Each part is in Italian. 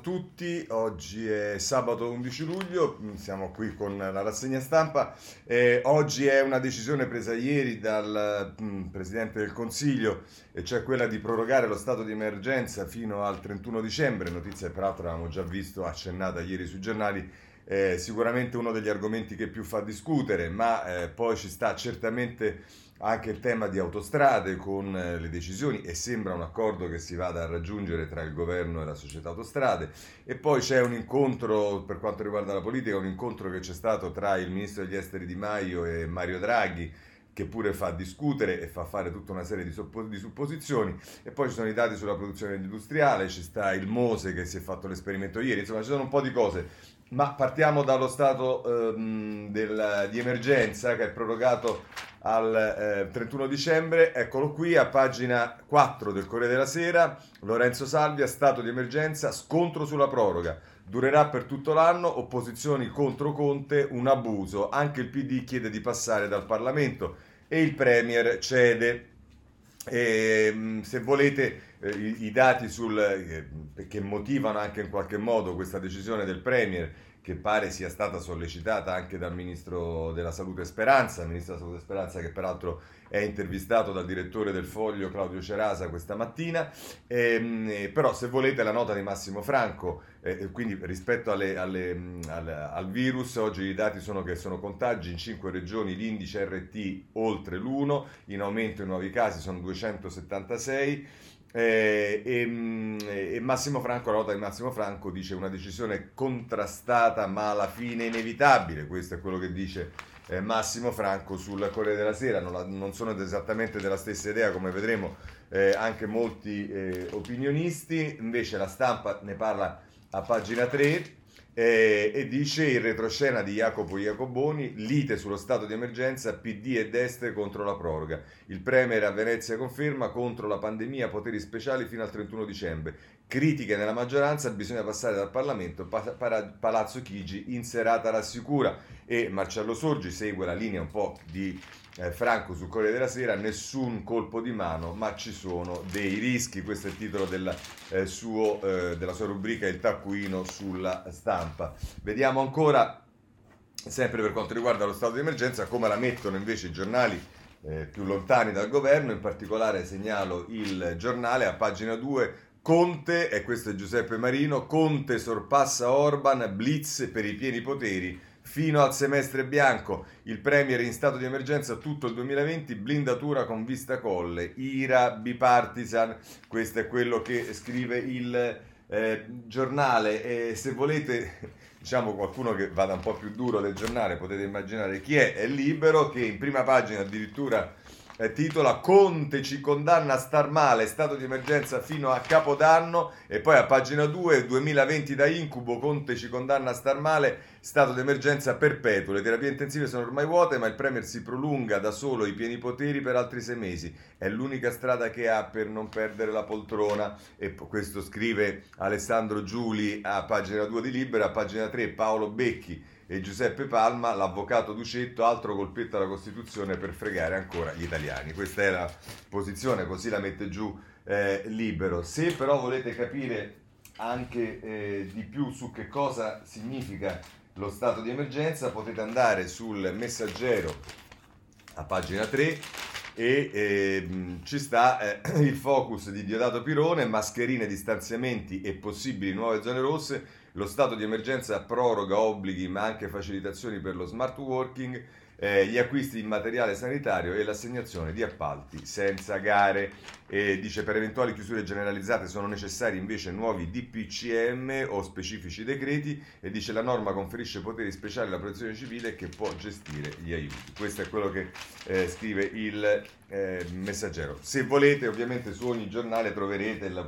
tutti, oggi è sabato 11 luglio, siamo qui con la rassegna stampa. Eh, oggi è una decisione presa ieri dal mh, mm, Presidente del Consiglio, e cioè quella di prorogare lo stato di emergenza fino al 31 dicembre, notizia che peraltro avevamo già visto accennata ieri sui giornali. Eh, sicuramente uno degli argomenti che più fa discutere, ma eh, poi ci sta certamente anche il tema di autostrade con eh, le decisioni e sembra un accordo che si vada a raggiungere tra il governo e la società autostrade. E poi c'è un incontro per quanto riguarda la politica, un incontro che c'è stato tra il ministro degli esteri Di Maio e Mario Draghi che pure fa discutere e fa fare tutta una serie di, suppo- di, supposizioni. E poi ci sono i dati sulla produzione industriale, ci sta il Mose che si è fatto l'esperimento ieri, insomma ci sono un po' di cose, ma partiamo dallo stato ehm, del, di emergenza che è prorogato al eh, 31 dicembre, eccolo qui a pagina 4 del Corriere della Sera, Lorenzo Salvia, stato di emergenza, scontro sulla proroga. Durerà per tutto l'anno, opposizioni contro Conte, un abuso. Anche il PD chiede di passare dal Parlamento e il Premier cede. E, mm, se volete eh, i, i, dati sul, eh, che motivano anche in qualche modo questa decisione del Premier che pare sia stata sollecitata anche dal ministro della Salute Speranza, ministro della Salute Speranza che peraltro è intervistato dal direttore del Foglio Claudio Cerasa questa mattina, ehm, però se volete la nota di Massimo Franco, eh, quindi rispetto alle, alle, al, al, virus, oggi i dati sono che sono contagi in 5 regioni, l'indice RT oltre l'1, in aumento i nuovi casi sono 276. Eh, e, mm, e, Massimo Franco, la nota di Massimo Franco dice una decisione contrastata ma alla fine inevitabile, questo è quello che dice eh, Massimo Franco sul Corriere della Sera, non, non, sono esattamente della stessa idea come vedremo eh, anche molti eh, opinionisti, invece la stampa ne parla a pagina 3 eh, e dice in retroscena di Jacopo Iacoboni, lite sullo stato di emergenza, PD e destre contro la proroga. Il Premier a Venezia conferma contro la pandemia poteri speciali fino al 31 dicembre. Critiche nella maggioranza, bisogna passare dal Parlamento, Palazzo Chigi in serata rassicura e Marcello Sorgi segue la linea un po' di eh, Franco sul Corriere della Sera, nessun colpo di mano, ma ci sono dei rischi, questo è il titolo della, eh, suo, eh, della sua rubrica Il taccuino sulla stampa. Vediamo ancora, sempre per quanto riguarda lo stato di emergenza, come la mettono invece i giornali eh, più lontani dal governo, in particolare segnalo il giornale a pagina 2 Conte, e questo è Giuseppe Marino, Conte sorpassa Orban, blitz per i pieni poteri fino al semestre bianco. Il Premier in stato di emergenza tutto il 2020, blindatura con vista colle, ira bipartisan. Questo è quello che scrive il eh, giornale. E se volete, diciamo qualcuno che vada un po' più duro del giornale, potete immaginare chi è. È libero che in prima pagina addirittura eh, titola Conte ci condanna a star male, stato di emergenza fino a Capodanno e poi a pagina 2 2020 da incubo Conte ci condanna a star male, stato di emergenza perpetuo. Le terapie intensive sono ormai vuote, ma il Premier si prolunga da solo i pieni poteri per altri sei mesi. È l'unica strada che ha per non perdere la poltrona. E questo scrive Alessandro Giuli a pagina 2 di Libera, a pagina 3 Paolo Becchi e Giuseppe Palma, l'avvocato Ducetto, altro colpetto alla Costituzione per fregare ancora gli italiani. Questa è la posizione, così la mette giù eh, libero. Se però volete capire anche eh, di più su che cosa significa lo stato di emergenza, potete andare sul messaggero a pagina 3 e eh, ci sta eh, il focus di Diodato Pirone, mascherine, distanziamenti e possibili nuove zone rosse. Lo stato di emergenza proroga obblighi ma anche facilitazioni per lo smart working, eh, gli acquisti di materiale sanitario e l'assegnazione di appalti senza gare. E dice per eventuali chiusure generalizzate sono necessari invece nuovi DPCM o specifici decreti e dice la norma conferisce poteri speciali alla protezione civile che può gestire gli aiuti. Questo è quello che eh, scrive il eh, messaggero. Se volete ovviamente su ogni giornale troverete la,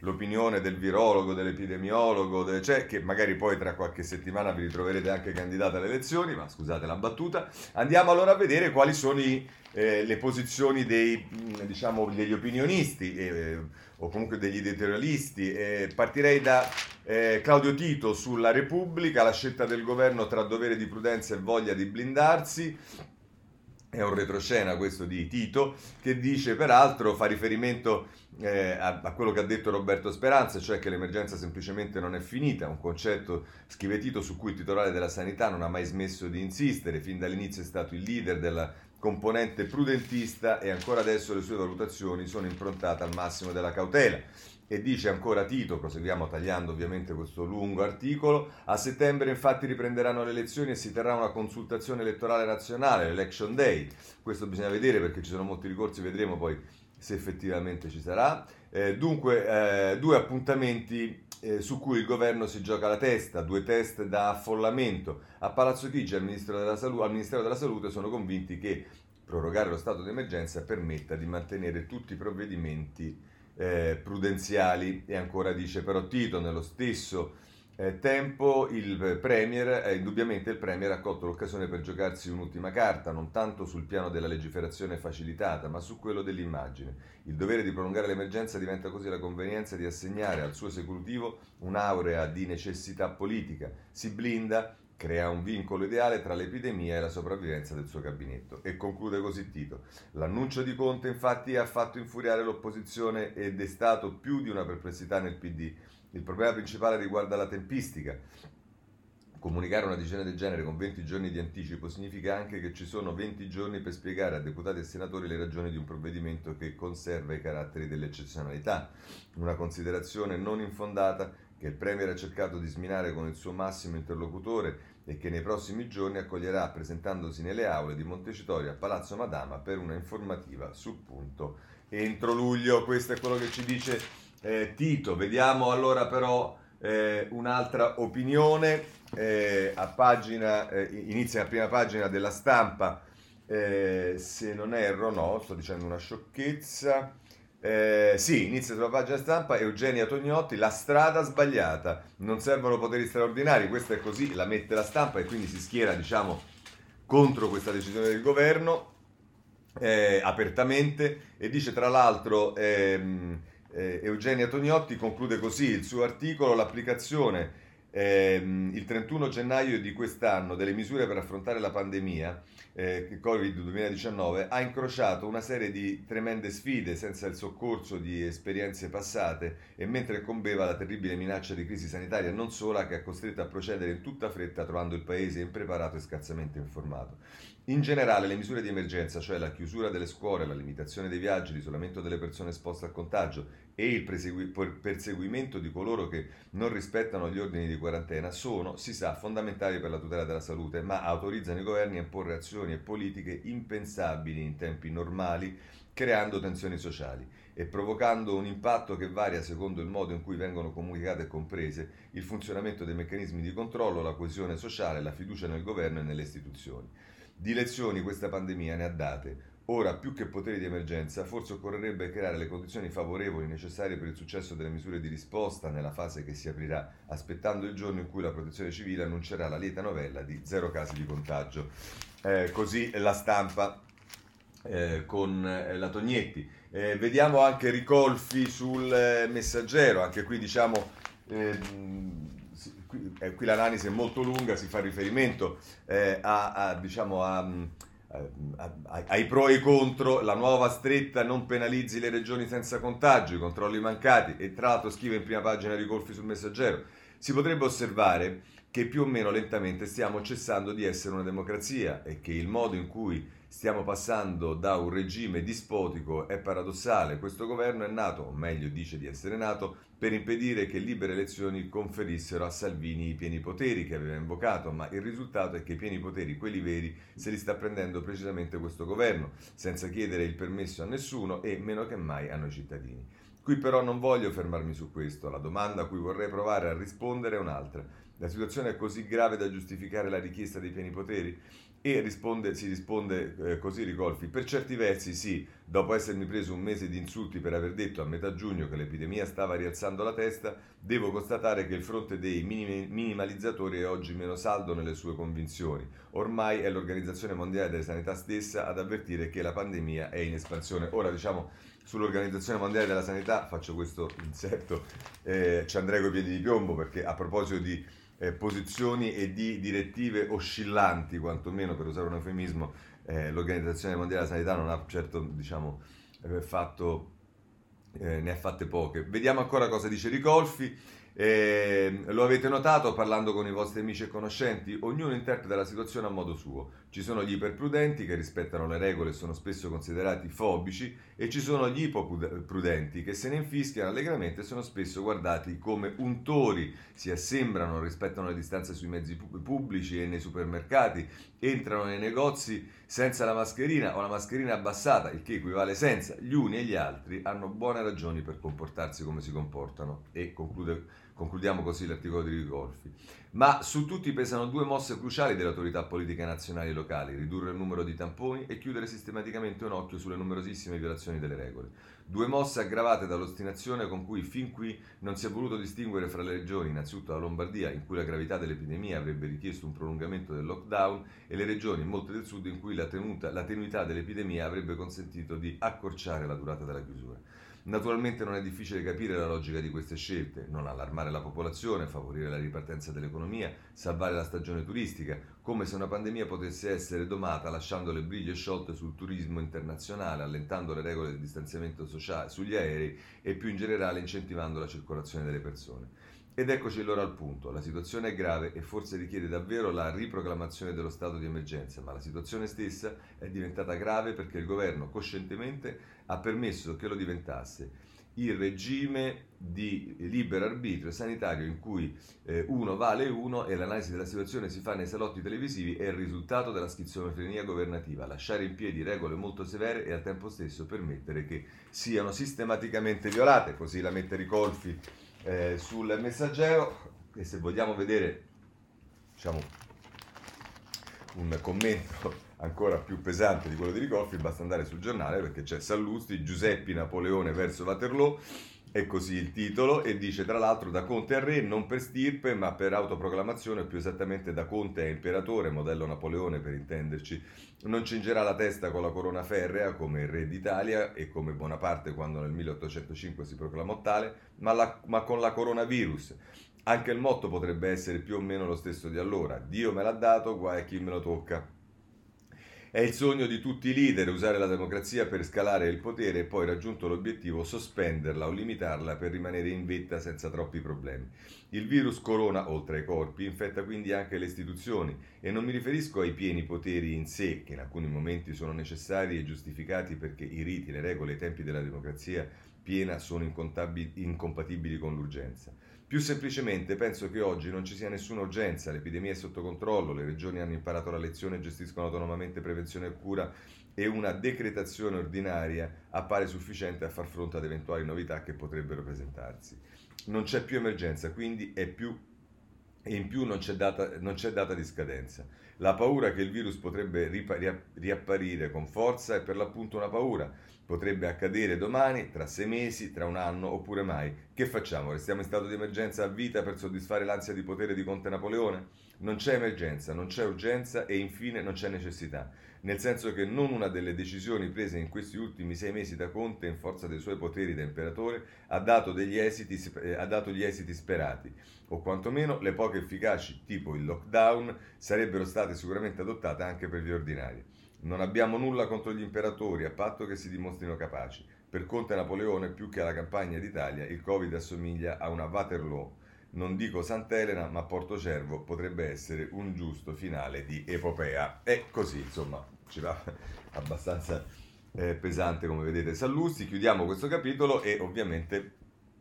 l'opinione del virologo, dell'epidemiologo, de, cioè, che magari poi tra qualche settimana vi ritroverete anche candidati alle elezioni, ma scusate la battuta. Andiamo allora a vedere quali sono i, eh, le posizioni dei, diciamo, degli opinionisti eh, o comunque degli editorialisti. Eh, partirei da eh, Claudio Tito sulla Repubblica, la scelta del governo tra dovere di prudenza e voglia di blindarsi. È un retroscena questo di Tito, che dice peraltro, fa riferimento eh, a, a, quello che ha detto Roberto Speranza, cioè che l'emergenza semplicemente non è finita, un concetto, scrive Tito, su cui il titolare della sanità non ha mai smesso di insistere, fin dall'inizio è stato il leader della componente prudentista e ancora adesso le sue valutazioni sono improntate al massimo della cautela. E dice ancora Tito, proseguiamo tagliando ovviamente questo lungo articolo, a settembre infatti riprenderanno le elezioni e si terrà una consultazione elettorale nazionale, l'Election Day. Questo bisogna vedere perché ci sono molti ricorsi, vedremo poi se effettivamente ci sarà. Eh, dunque, eh, due appuntamenti eh, su cui il governo si gioca la testa, due test da affollamento. A Palazzo Chigi al, Salu- al Ministero della Salute sono convinti che prorogare lo stato d'emergenza permetta di mantenere tutti i provvedimenti eh, prudenziali e ancora dice però Tito nello stesso eh, tempo il Premier, eh, indubbiamente il Premier ha colto l'occasione per giocarsi un'ultima carta, non tanto sul piano della legiferazione facilitata, ma su quello dell'immagine. Il dovere di prolungare l'emergenza diventa così la convenienza di assegnare al suo esecutivo un'aurea di necessità politica. Si blinda crea un vincolo ideale tra l'epidemia e la sopravvivenza del suo gabinetto. E conclude così Tito. L'annuncio di Conte infatti ha fatto infuriare l'opposizione ed è stato più di una perplessità nel PD. Il problema principale riguarda la tempistica. Comunicare una decisione del genere con 20 giorni di anticipo significa anche che ci sono 20 giorni per spiegare a deputati e senatori le ragioni di un provvedimento che conserva i caratteri dell'eccezionalità. Una considerazione non infondata che il Premier ha cercato di sminare con il suo massimo interlocutore e che nei prossimi giorni accoglierà presentandosi nelle aule di Montecitorio a Palazzo Madama per una informativa sul punto entro luglio. Questo è quello che ci dice eh, Tito. Vediamo allora però eh, un'altra opinione. Eh, a pagina, eh, inizia la prima pagina della stampa. Eh, se non erro, no, sto dicendo una sciocchezza. Eh, sì, inizia sulla pagina stampa Eugenia Tognotti, la strada sbagliata, non servono poteri straordinari, questa è così, la mette la stampa e quindi si schiera, diciamo, contro questa decisione del governo eh, apertamente. E dice tra l'altro ehm, eh, Eugenia Tognotti conclude così il suo articolo, l'applicazione ehm, il 31 gennaio di quest'anno delle misure per affrontare la pandemia eh, Covid-2019 ha incrociato una serie di tremende sfide senza il soccorso di esperienze passate e mentre combeva la terribile minaccia di crisi sanitaria non sola che ha costretto a procedere in tutta fretta trovando il paese impreparato e scarsamente informato. In generale le misure di emergenza, cioè la chiusura delle scuole, la limitazione dei viaggi, l'isolamento delle persone esposte al contagio e il perseguimento di coloro che non rispettano gli ordini di quarantena, sono, si sa, fondamentali per la tutela della salute, ma autorizzano i governi a imporre azioni e politiche impensabili in tempi normali, creando tensioni sociali e provocando un impatto che varia secondo il modo in cui vengono comunicate e comprese il funzionamento dei meccanismi di controllo, la coesione sociale, la fiducia nel governo e nelle istituzioni. Di lezioni questa pandemia ne ha date. Ora, più che poteri di emergenza, forse occorrerebbe creare le condizioni favorevoli necessarie per il successo delle misure di risposta nella fase che si aprirà, aspettando il giorno in cui la protezione civile annuncerà la lieta novella di zero casi di contagio. Eh, così la stampa eh, con eh, la Tognetti. Eh, vediamo anche ricolfi sul eh, messaggero, anche qui diciamo ehm, qui, eh, qui l'analisi è molto lunga, si fa riferimento a, a, diciamo a, ai pro e i contro, la nuova stretta non penalizzi le regioni senza contagio, i controlli mancati e tra l'altro scrive in prima pagina Ricolfi sul messaggero. Si potrebbe osservare che più o meno lentamente stiamo cessando di essere una democrazia e che il modo in cui Stiamo passando da un regime dispotico, è paradossale, questo governo è nato, o meglio dice di essere nato, per impedire che libere elezioni conferissero a Salvini i pieni poteri che aveva invocato, ma il risultato è che i pieni poteri, quelli veri, se li sta prendendo precisamente questo governo, senza chiedere il permesso a nessuno e meno che mai a noi cittadini. Qui però non voglio fermarmi su questo, la domanda a cui vorrei provare a rispondere è un'altra. La situazione è così grave da giustificare la richiesta dei pieni poteri? E risponde, si risponde eh, così Ricolfi, per certi versi sì, dopo essermi preso un mese di insulti per aver detto a metà giugno che l'epidemia stava rialzando la testa, devo constatare che il fronte dei minim- minimalizzatori è oggi meno saldo nelle sue convinzioni. Ormai è l'Organizzazione Mondiale della Sanità stessa ad avvertire che la pandemia è in espansione. Ora diciamo sull'Organizzazione Mondiale della Sanità, faccio questo inserto, eh, ci andrei con i piedi di piombo perché a proposito di eh, posizioni e di direttive oscillanti, quantomeno per usare un eufemismo, eh, l'Organizzazione Mondiale della Sanità non ha certo diciamo, eh, fatto, eh, ne ha fatte poche. Vediamo ancora cosa dice Ricolfi. Eh, lo avete notato parlando con i vostri amici e conoscenti? Ognuno interpreta la situazione a modo suo. Ci sono gli iperprudenti che rispettano le regole e sono spesso considerati fobici e ci sono gli ipoprudenti che se ne infischiano allegramente e sono spesso guardati come untori, si assembrano, rispettano le distanze sui mezzi pubblici e nei supermercati, entrano nei negozi senza la mascherina o la mascherina abbassata, il che equivale senza. Gli uni e gli altri hanno buone ragioni per comportarsi come si comportano e conclude Concludiamo così l'articolo di Ricolfi. Ma su tutti pesano due mosse cruciali delle autorità politiche nazionali e locali, ridurre il numero di tamponi e chiudere sistematicamente un occhio sulle numerosissime violazioni delle regole. Due mosse aggravate dall'ostinazione con cui fin qui non si è voluto distinguere fra le regioni, innanzitutto la Lombardia, in cui la gravità dell'epidemia avrebbe richiesto un prolungamento del lockdown, e le regioni, molte del sud, in cui la, tenuta, la tenuità dell'epidemia avrebbe consentito di accorciare la durata della chiusura. Naturalmente non è difficile capire la logica di queste scelte, non allarmare la popolazione, favorire la ripartenza dell'economia, salvare la stagione turistica, come se una pandemia potesse essere domata lasciando le briglie sciolte sul turismo internazionale, allentando le regole del distanziamento sociale sugli aerei e più in generale incentivando la circolazione delle persone. Ed eccoci allora al punto, la situazione è grave e forse richiede davvero la riproclamazione dello stato di emergenza, ma la situazione stessa è diventata grave perché il governo coscientemente ha permesso che lo diventasse. Il regime di libero arbitrio sanitario in cui eh, uno vale uno e l'analisi della situazione si fa nei salotti televisivi è il risultato della schizofrenia governativa, lasciare in piedi regole molto severe e al tempo stesso permettere che siano sistematicamente violate, così la mette Ricolfi eh, sul messaggero e se vogliamo vedere diciamo, un commento ancora più pesante di quello di Ricolfi basta andare sul giornale perché c'è Sallusti, Giuseppi Napoleone verso Waterloo è così il titolo e dice tra l'altro da conte a re non per stirpe ma per autoproclamazione, più esattamente da conte a imperatore, modello Napoleone per intenderci. Non cingerà la testa con la corona ferrea come il re d'Italia e come Bonaparte quando nel 1805 si proclamò tale, ma, la, ma con la coronavirus. Anche il motto potrebbe essere più o meno lo stesso di allora. Dio me l'ha dato, guai a chi me lo tocca. È il sogno di tutti i leader usare la democrazia per scalare il potere e poi raggiunto l'obiettivo sospenderla o limitarla per rimanere in vetta senza troppi problemi. Il virus corona, oltre ai corpi, infetta quindi anche le istituzioni e non mi riferisco ai pieni poteri in sé, che in alcuni momenti sono necessari e giustificati perché i riti, le regole e i tempi della democrazia piena sono incompatibili con l'urgenza. Più semplicemente penso che oggi non ci sia nessuna urgenza, l'epidemia è sotto controllo, le regioni hanno imparato la lezione e gestiscono autonomamente prevenzione e cura e una decretazione ordinaria appare sufficiente a far fronte ad eventuali novità che potrebbero presentarsi. Non c'è più emergenza, quindi è più e in più non c'è, data, non c'è data di scadenza. La paura che il virus potrebbe riapparire con forza è per l'appunto una paura Potrebbe accadere domani, tra sei mesi, tra un anno oppure mai. Che facciamo? Restiamo in stato di emergenza a vita per soddisfare l'ansia di potere di Conte Napoleone? Non c'è emergenza, non c'è urgenza e infine non c'è necessità, nel senso che non una delle decisioni prese in questi ultimi sei mesi da Conte in forza dei suoi poteri da imperatore ha dato, esiti, eh, ha dato gli esiti sperati, o quantomeno le poche efficaci, tipo il lockdown, sarebbero state sicuramente adottate anche per gli ordinari. Non abbiamo nulla contro gli imperatori, a patto che si dimostrino capaci. Per Conte Napoleone, più che alla campagna d'Italia, il Covid assomiglia a una Waterloo. Non dico Sant'Elena, ma Porto Cervo potrebbe essere un giusto finale di epopea. E così, insomma, ci va abbastanza eh, pesante, come vedete, Sallusti. Chiudiamo questo capitolo e ovviamente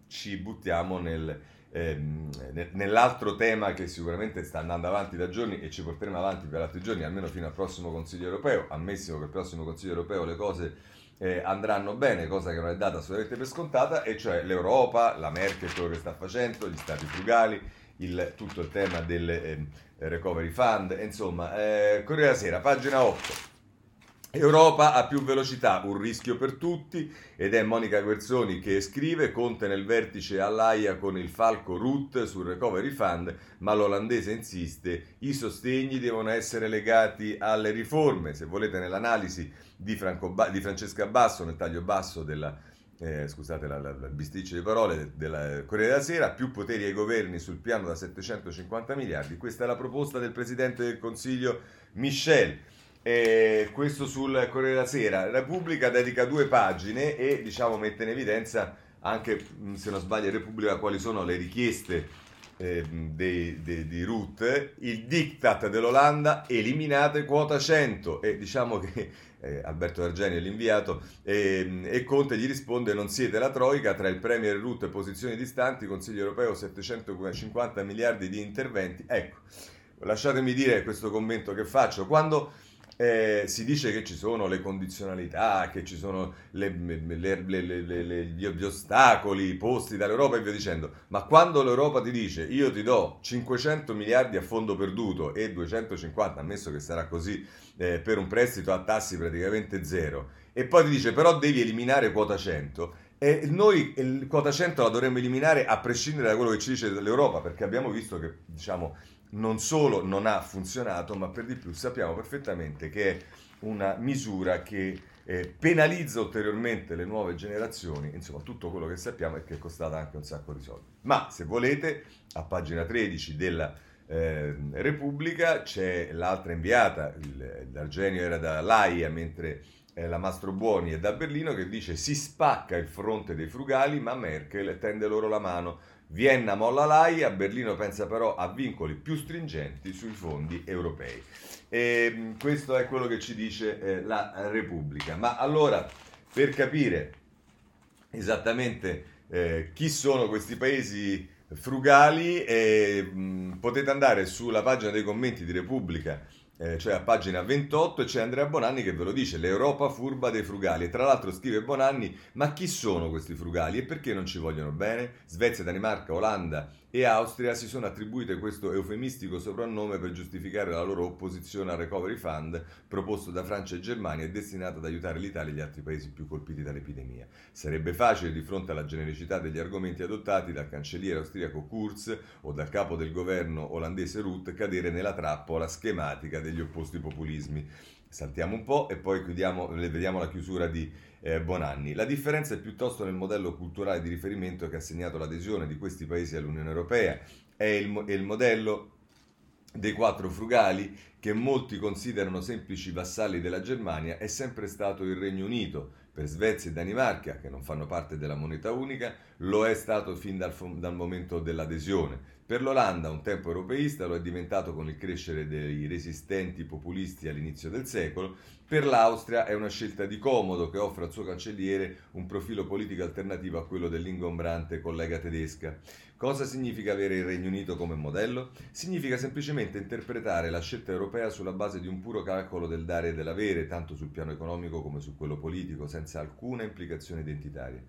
ci buttiamo nel ehm, nell'altro tema che sicuramente sta andando avanti da giorni e ci porteremo avanti per altri giorni, almeno fino al prossimo Consiglio europeo, ammesso che il prossimo Consiglio europeo le cose eh, andranno bene, cosa che non è data assolutamente per scontata, e cioè l'Europa, la Merkel, quello che sta facendo, gli stati frugali, il, tutto il tema del eh, recovery fund, insomma, eh, Corriere della Sera, pagina 8. Europa a più velocità, un rischio per tutti ed è Monica Guerzoni che scrive, Conte nel vertice all'AIA con il falco Root sul recovery fund, ma l'olandese insiste, i sostegni devono essere legati alle riforme, se volete nell'analisi di, ba- di Francesca Basso, nel taglio basso della, eh, scusate la, la, la, bisticcia di parole della Corriere della Sera, più poteri ai governi sul piano da 750 miliardi, questa è la proposta del Presidente del Consiglio Michel. E questo sul Corriere della Sera. Repubblica dedica due pagine e diciamo mette in evidenza anche, se non sbaglio, Repubblica quali sono le richieste eh, di, di, di Ruth, il diktat dell'Olanda, eliminate quota 100 e diciamo che eh, Alberto Argenio è l'inviato e, e, Conte gli risponde non siete la troica tra il Premier Rutte e posizioni distanti, Consiglio europeo 750 miliardi di interventi. Ecco, lasciatemi dire questo commento che faccio. Quando eh, si dice che ci sono le condizionalità, che ci sono le, le, le, gli, ostacoli posti dall'Europa e via dicendo, ma quando l'Europa ti dice io ti do 500 miliardi a fondo perduto e 250, ammesso che sarà così eh, per un prestito a tassi praticamente zero, e poi ti dice però devi eliminare quota 100, e noi il quota 100 la dovremmo eliminare a prescindere da quello che ci dice l'Europa, perché abbiamo visto che diciamo, non solo non ha funzionato, ma per di più sappiamo perfettamente che è una misura che eh, penalizza ulteriormente le nuove generazioni, insomma tutto quello che sappiamo è che è costata anche un sacco di soldi. Ma se volete, a pagina 13 della eh, Repubblica c'è l'altra inviata, il, l'Argenio era da Laia, mentre eh, la Mastro Buoni è da Berlino, che dice si spacca il fronte dei frugali, ma Merkel tende loro la mano Vienna molla l'AI, a Berlino pensa però a vincoli più stringenti sui fondi europei. E mm, questo è quello che ci dice eh, la Repubblica. Ma allora, per capire esattamente eh, chi sono questi paesi frugali, eh, potete andare sulla pagina dei commenti di Repubblica eh, cioè a pagina 28 c'è Andrea Bonanni che ve lo dice, l'Europa furba dei frugali. E tra l'altro scrive Bonanni, ma chi sono questi frugali e perché non ci vogliono bene? Svezia, Danimarca, Olanda e Austria si sono attribuite questo eufemistico soprannome per giustificare la loro opposizione al Recovery Fund proposto da Francia e Germania e destinato ad aiutare l'Italia e gli altri paesi più colpiti dall'epidemia. Sarebbe facile di fronte alla genericità degli argomenti adottati dal cancelliere austriaco Kurz o dal capo del governo olandese Ruth cadere nella trappola schematica degli opposti populismi. Saltiamo un po' e poi chiudiamo, vediamo la chiusura di eh, Bonanni. La differenza è piuttosto nel modello culturale di riferimento che ha segnato l'adesione di questi paesi all'Unione Europea. È il, è il modello dei quattro frugali che molti considerano semplici vassalli della Germania è sempre stato il Regno Unito. Per Svezia e Danimarca, che non fanno parte della moneta unica, lo è stato fin dal, dal momento dell'adesione. Per l'Olanda, un tempo europeista, lo è diventato con il crescere dei resistenti populisti all'inizio del secolo. Per l'Austria è una scelta di comodo che offre al suo cancelliere un profilo politico alternativo a quello dell'ingombrante collega tedesca. Cosa significa avere il Regno Unito come modello? Significa semplicemente interpretare la scelta europea sulla base di un puro calcolo del dare e dell'avere, tanto sul piano economico come su quello politico, senza alcuna implicazione identitaria.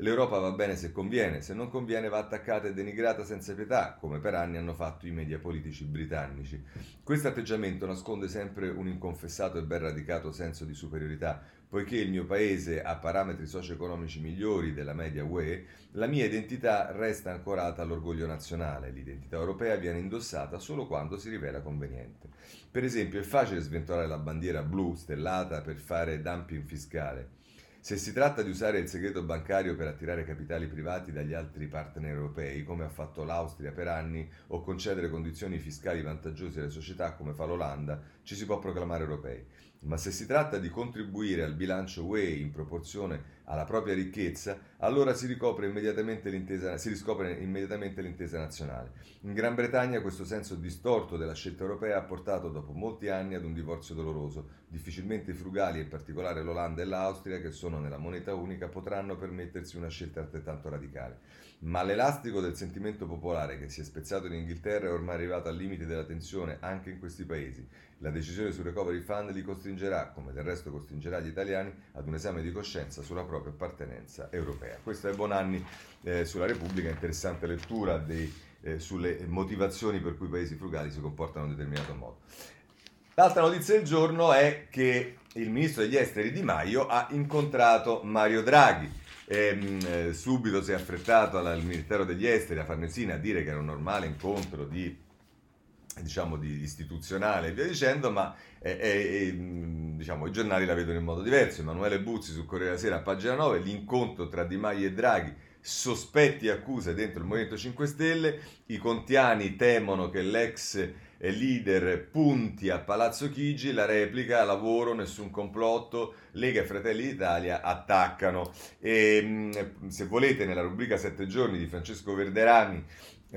L'Europa va bene se conviene, se non conviene va attaccata e denigrata senza pietà, come per anni hanno fatto i media politici britannici. Questo atteggiamento nasconde sempre un inconfessato e ben radicato senso di superiorità. Poiché il mio paese ha parametri socio-economici migliori della media UE, la mia identità resta ancorata all'orgoglio nazionale. L'identità europea viene indossata solo quando si rivela conveniente. Per esempio, è facile sventolare la bandiera blu stellata per fare dumping fiscale. Se si tratta di usare il segreto bancario per attirare capitali privati dagli altri partner europei, come ha fatto l'Austria per anni, o concedere condizioni fiscali vantaggiose alle società, come fa l'Olanda, ci si può proclamare europei. Ma se si tratta di contribuire al bilancio UE in proporzione alla propria ricchezza, allora si, immediatamente si riscopre immediatamente l'intesa nazionale. In Gran Bretagna questo senso distorto della scelta europea ha portato dopo molti anni ad un divorzio doloroso. Difficilmente i frugali, in particolare l'Olanda e l'Austria, che sono nella moneta unica, potranno permettersi una scelta altrettanto radicale. Ma l'elastico del sentimento popolare che si è spezzato in Inghilterra è ormai arrivato al limite della tensione anche in questi paesi. La decisione sul recovery fund li costringerà, come del resto costringerà gli italiani, ad un esame di coscienza sulla propria appartenenza europea. Questo è Bonanni eh, sulla Repubblica, interessante lettura dei, eh, sulle motivazioni per cui i paesi frugali si comportano in un determinato modo. L'altra notizia del giorno è che il ministro degli esteri Di Maio ha incontrato Mario Draghi. E, ehm, eh, subito si è affrettato al Ministero degli Esteri, a Farnesina, a dire che era un normale incontro di diciamo di istituzionale e via dicendo, ma eh, eh, diciamo, i giornali la vedono in modo diverso. Emanuele Buzzi su Corriere della Sera, a pagina 9, l'incontro tra Di Maio e Draghi sospetti e accuse dentro il Movimento 5 Stelle, i contiani temono che l'ex leader punti a Palazzo Chigi, la replica, lavoro, nessun complotto, Lega e Fratelli d'Italia attaccano. E, se volete, nella rubrica 7 giorni di Francesco Verderami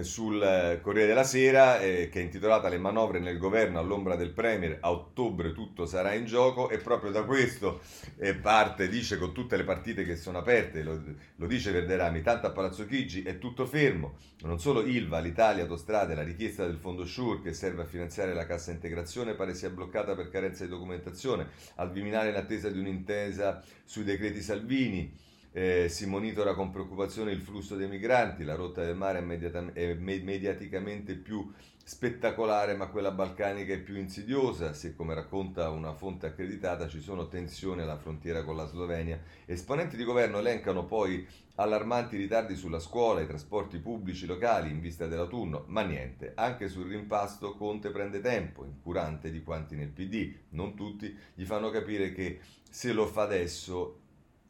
sul eh, Corriere della Sera, eh, che è intitolata Le manovre nel governo all'ombra del Premier, a ottobre tutto sarà in gioco e proprio da questo eh, parte, dice con tutte le partite che sono aperte, lo, lo dice Verderami, tanto a Palazzo Chigi è tutto fermo, non solo Ilva, l'Italia, Autostrade, la richiesta del fondo SURE che serve a finanziare la cassa integrazione pare sia bloccata per carenza di documentazione, al Viminale in attesa di un'intesa sui decreti Salvini, eh, si monitora con preoccupazione il flusso dei migranti, la rotta del mare è, è mediaticamente più spettacolare, ma quella balcanica è più insidiosa, se come racconta una fonte accreditata ci sono tensioni alla frontiera con la Slovenia. Esponenti di governo elencano poi allarmanti ritardi sulla scuola, i trasporti pubblici locali in vista dell'autunno, ma niente, anche sul rimpasto Conte prende tempo, incurante di quanti nel PD, non tutti, gli fanno capire che se lo fa adesso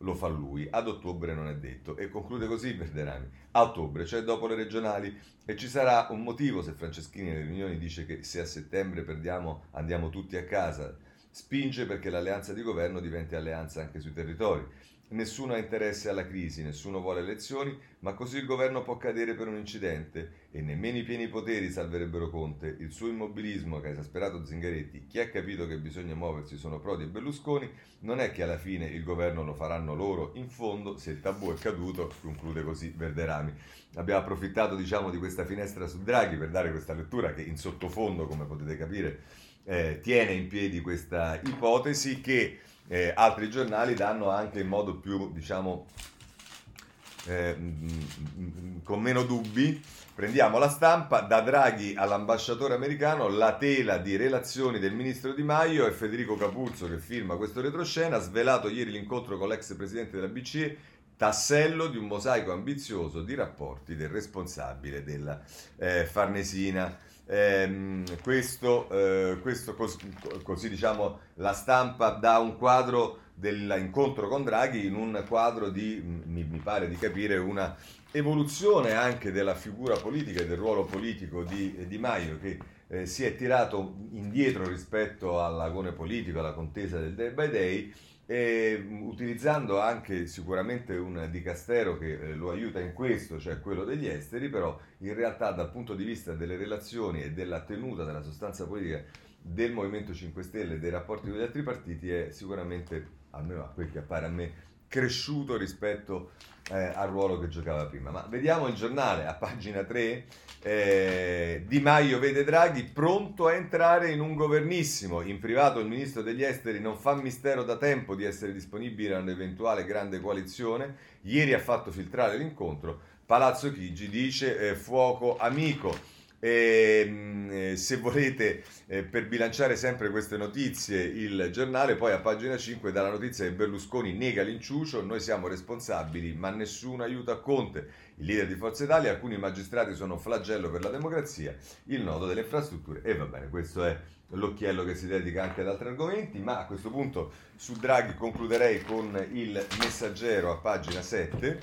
lo fa lui, ad ottobre non è detto. E conclude così Verderami, a ottobre, cioè dopo le regionali, e ci sarà un motivo se Franceschini nelle riunioni dice che se a settembre perdiamo andiamo tutti a casa, spinge perché l'alleanza di governo diventi alleanza anche sui territori. Nessuno ha interesse alla crisi, nessuno vuole elezioni, ma così il governo può cadere per un incidente e nemmeno i pieni poteri salverebbero Conte. Il suo immobilismo che ha esasperato Zingaretti, chi ha capito che bisogna muoversi sono Prodi e Berlusconi, non è che alla fine il governo lo faranno loro. In fondo, se il tabù è caduto, conclude così Verderami. Abbiamo approfittato diciamo, di questa finestra su Draghi per dare questa lettura che in sottofondo, come potete capire, eh, tiene in piedi questa ipotesi che eh, altri giornali danno anche in modo più, diciamo, eh, con meno dubbi. Prendiamo la stampa, da Draghi all'ambasciatore americano, la tela di relazioni del ministro Di Maio e Federico Capuzzo che firma questo retroscena, svelato ieri l'incontro con l'ex presidente della BCE, tassello di un mosaico ambizioso di rapporti del responsabile della eh, Farnesina. Eh, questo, eh, questo cos- così diciamo la stampa dà un quadro dell'incontro con Draghi in un quadro di, mi, mi pare di capire, una evoluzione anche della figura politica e del ruolo politico di Di Maio che eh, si è tirato indietro rispetto all'agone politico, alla contesa del Day by Day e, utilizzando anche sicuramente un dicastero che eh, lo aiuta in questo, cioè quello degli esteri, però in realtà dal punto di vista delle relazioni e della tenuta della sostanza politica del Movimento 5 Stelle e dei rapporti con gli altri partiti è sicuramente, almeno a quel che appare a me, cresciuto rispetto eh, al ruolo che giocava prima. Ma vediamo il giornale a pagina 3. Eh, di Maio vede Draghi pronto a entrare in un governissimo. In privato il ministro degli esteri non fa mistero da tempo di essere disponibile a un'eventuale grande coalizione. Ieri ha fatto filtrare l'incontro. Palazzo Chigi dice eh, fuoco amico. E, ehm, eh, se volete, eh, per bilanciare sempre queste notizie, il giornale poi a pagina 5 dà la notizia che Berlusconi nega l'inciucio, noi siamo responsabili, ma nessuno aiuta Conte. Il leader di Forza Italia, alcuni magistrati sono flagello per la democrazia, il nodo delle infrastrutture e va bene, questo è l'occhiello che si dedica anche ad altri argomenti, ma a questo punto su Draghi concluderei con il messaggero a pagina 7.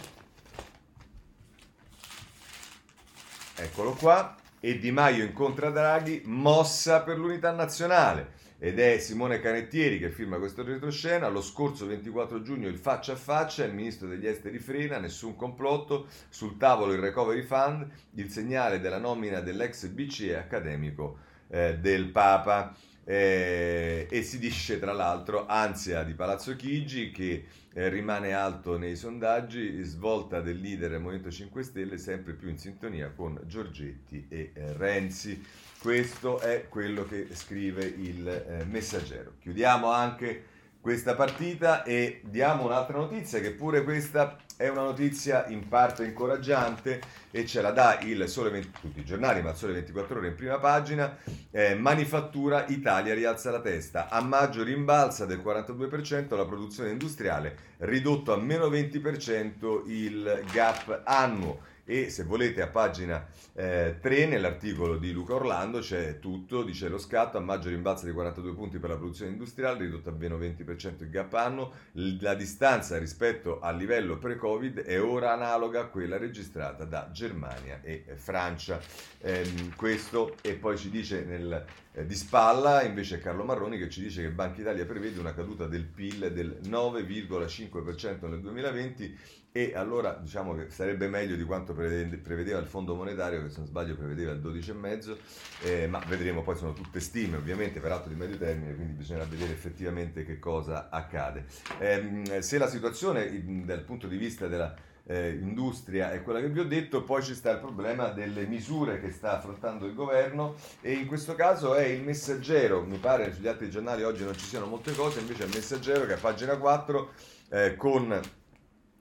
Eccolo qua e Di Maio incontra Draghi, mossa per l'unità nazionale. Ed è Simone Canettieri che firma questo retroscena. Lo scorso 24 giugno il faccia a faccia, il ministro degli esteri frena, nessun complotto, sul tavolo il recovery fund, il segnale della nomina dell'ex BCE accademico eh, del Papa. Eh, e si dice tra l'altro ansia di Palazzo Chigi che eh, rimane alto nei sondaggi, svolta del leader del Movimento 5 Stelle sempre più in sintonia con Giorgetti e eh, Renzi. Questo è quello che scrive il eh, messaggero. Chiudiamo anche questa partita e diamo un'altra notizia che pure questa è una notizia in parte incoraggiante e ce la dà il Sole 20, tutti i giornali, ma il Sole 24 ore in prima pagina. Eh, manifattura Italia rialza la testa. A maggio rimbalza del 42% la produzione industriale, ridotto a meno 20% il gap annuo e se volete a pagina eh, 3 nell'articolo di Luca Orlando c'è tutto, dice lo scatto a maggio rimbalzo di 42 punti per la produzione industriale, ridotto a meno 20% il gap anno, la distanza rispetto al livello pre-Covid è ora analoga a quella registrata da Germania e Francia. Eh, questo e poi ci dice nel, eh, di spalla invece Carlo Marroni che ci dice che Banca Italia prevede una caduta del PIL del 9,5% nel 2020 e allora diciamo che sarebbe meglio di quanto prevedeva il Fondo Monetario che se non sbaglio prevedeva il 12,5 eh, ma vedremo poi sono tutte stime ovviamente per atto di medio termine quindi bisognerà vedere effettivamente che cosa accade. Eh, se la situazione dal punto di vista della eh, industria è quella che vi ho detto, poi ci sta il problema delle misure che sta affrontando il governo e in questo caso è il messaggero, mi pare sugli altri giornali oggi non ci siano molte cose, invece è il messaggero che a pagina 4 eh, con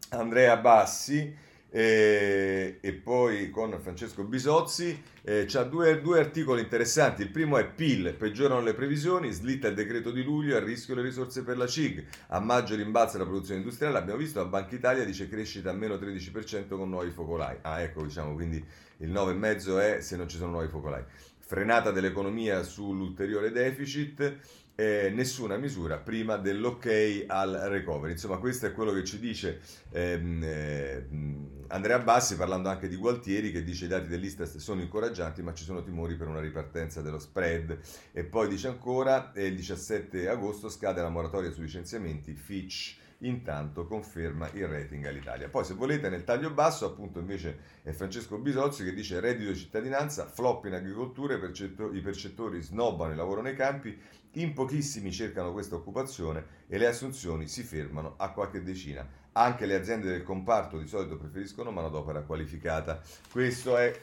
Andrea Bassi eh, e poi con Francesco Bisozzi eh, c'ha due, due, articoli interessanti. Il primo è PIL, peggiorano le previsioni, slitta il decreto di luglio, a rischio le risorse per la CIG. A maggio rimbalza la produzione industriale, abbiamo visto, la Banca Italia dice crescita a meno 13% con nuovi focolai. Ah ecco, diciamo, quindi il 9,5 è se non ci sono nuovi focolai. Frenata dell'economia sull'ulteriore deficit eh, nessuna misura prima dell'ok al recovery. Insomma, questo è quello che ci dice ehm, eh, Andrea Bassi, parlando anche di Gualtieri, che dice i dati dell'Istat sono incoraggianti, ma ci sono timori per una ripartenza dello spread. E poi dice ancora, eh, il 17 agosto scade la moratoria sui licenziamenti, Fitch intanto conferma il rating all'Italia. Poi se volete nel taglio basso appunto invece è Francesco Bisozzi che dice reddito cittadinanza, flop in agricoltura, i percettori snobbano il lavoro nei campi, in pochissimi cercano questa occupazione e le assunzioni si fermano a qualche decina. Anche le aziende del comparto di solito preferiscono manodopera qualificata. Questo è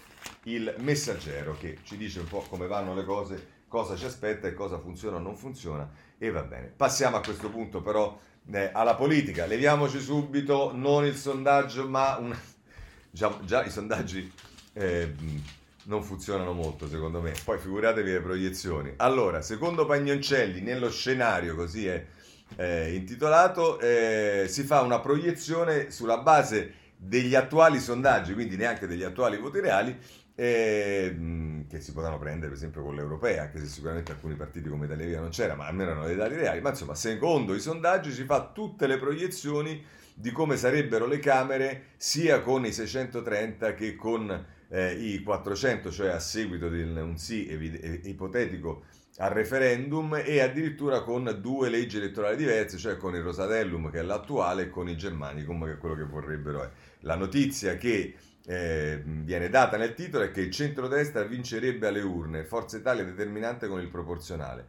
il messaggero che ci dice un po' come vanno le cose, cosa ci aspetta e cosa funziona o non funziona e va bene. Passiamo a questo punto però eh, alla politica. Leviamoci subito non il sondaggio ma un... già, già i sondaggi... Eh, non funzionano molto secondo me. Poi figuratevi le proiezioni. Allora, secondo Pagnoncelli, nello scenario così è eh, intitolato, eh, si fa una proiezione sulla base degli attuali sondaggi, quindi neanche degli attuali voti reali, eh, che si potranno prendere per esempio con l'Europea, anche se sicuramente alcuni partiti come Italia Via non c'era, ma almeno erano dei dati reali, ma insomma secondo i sondaggi si fa tutte le proiezioni di come sarebbero le Camere sia con i 630 che con eh, i 400, cioè a seguito di un sì evid- ipotetico al referendum e addirittura con due leggi elettorali diverse, cioè con il Rosatellum che è l'attuale e con il Germanicum che è quello che vorrebbero. È. La notizia che eh, viene data nel titolo è che il centrodestra vincerebbe alle urne, Forza Italia determinante con il proporzionale.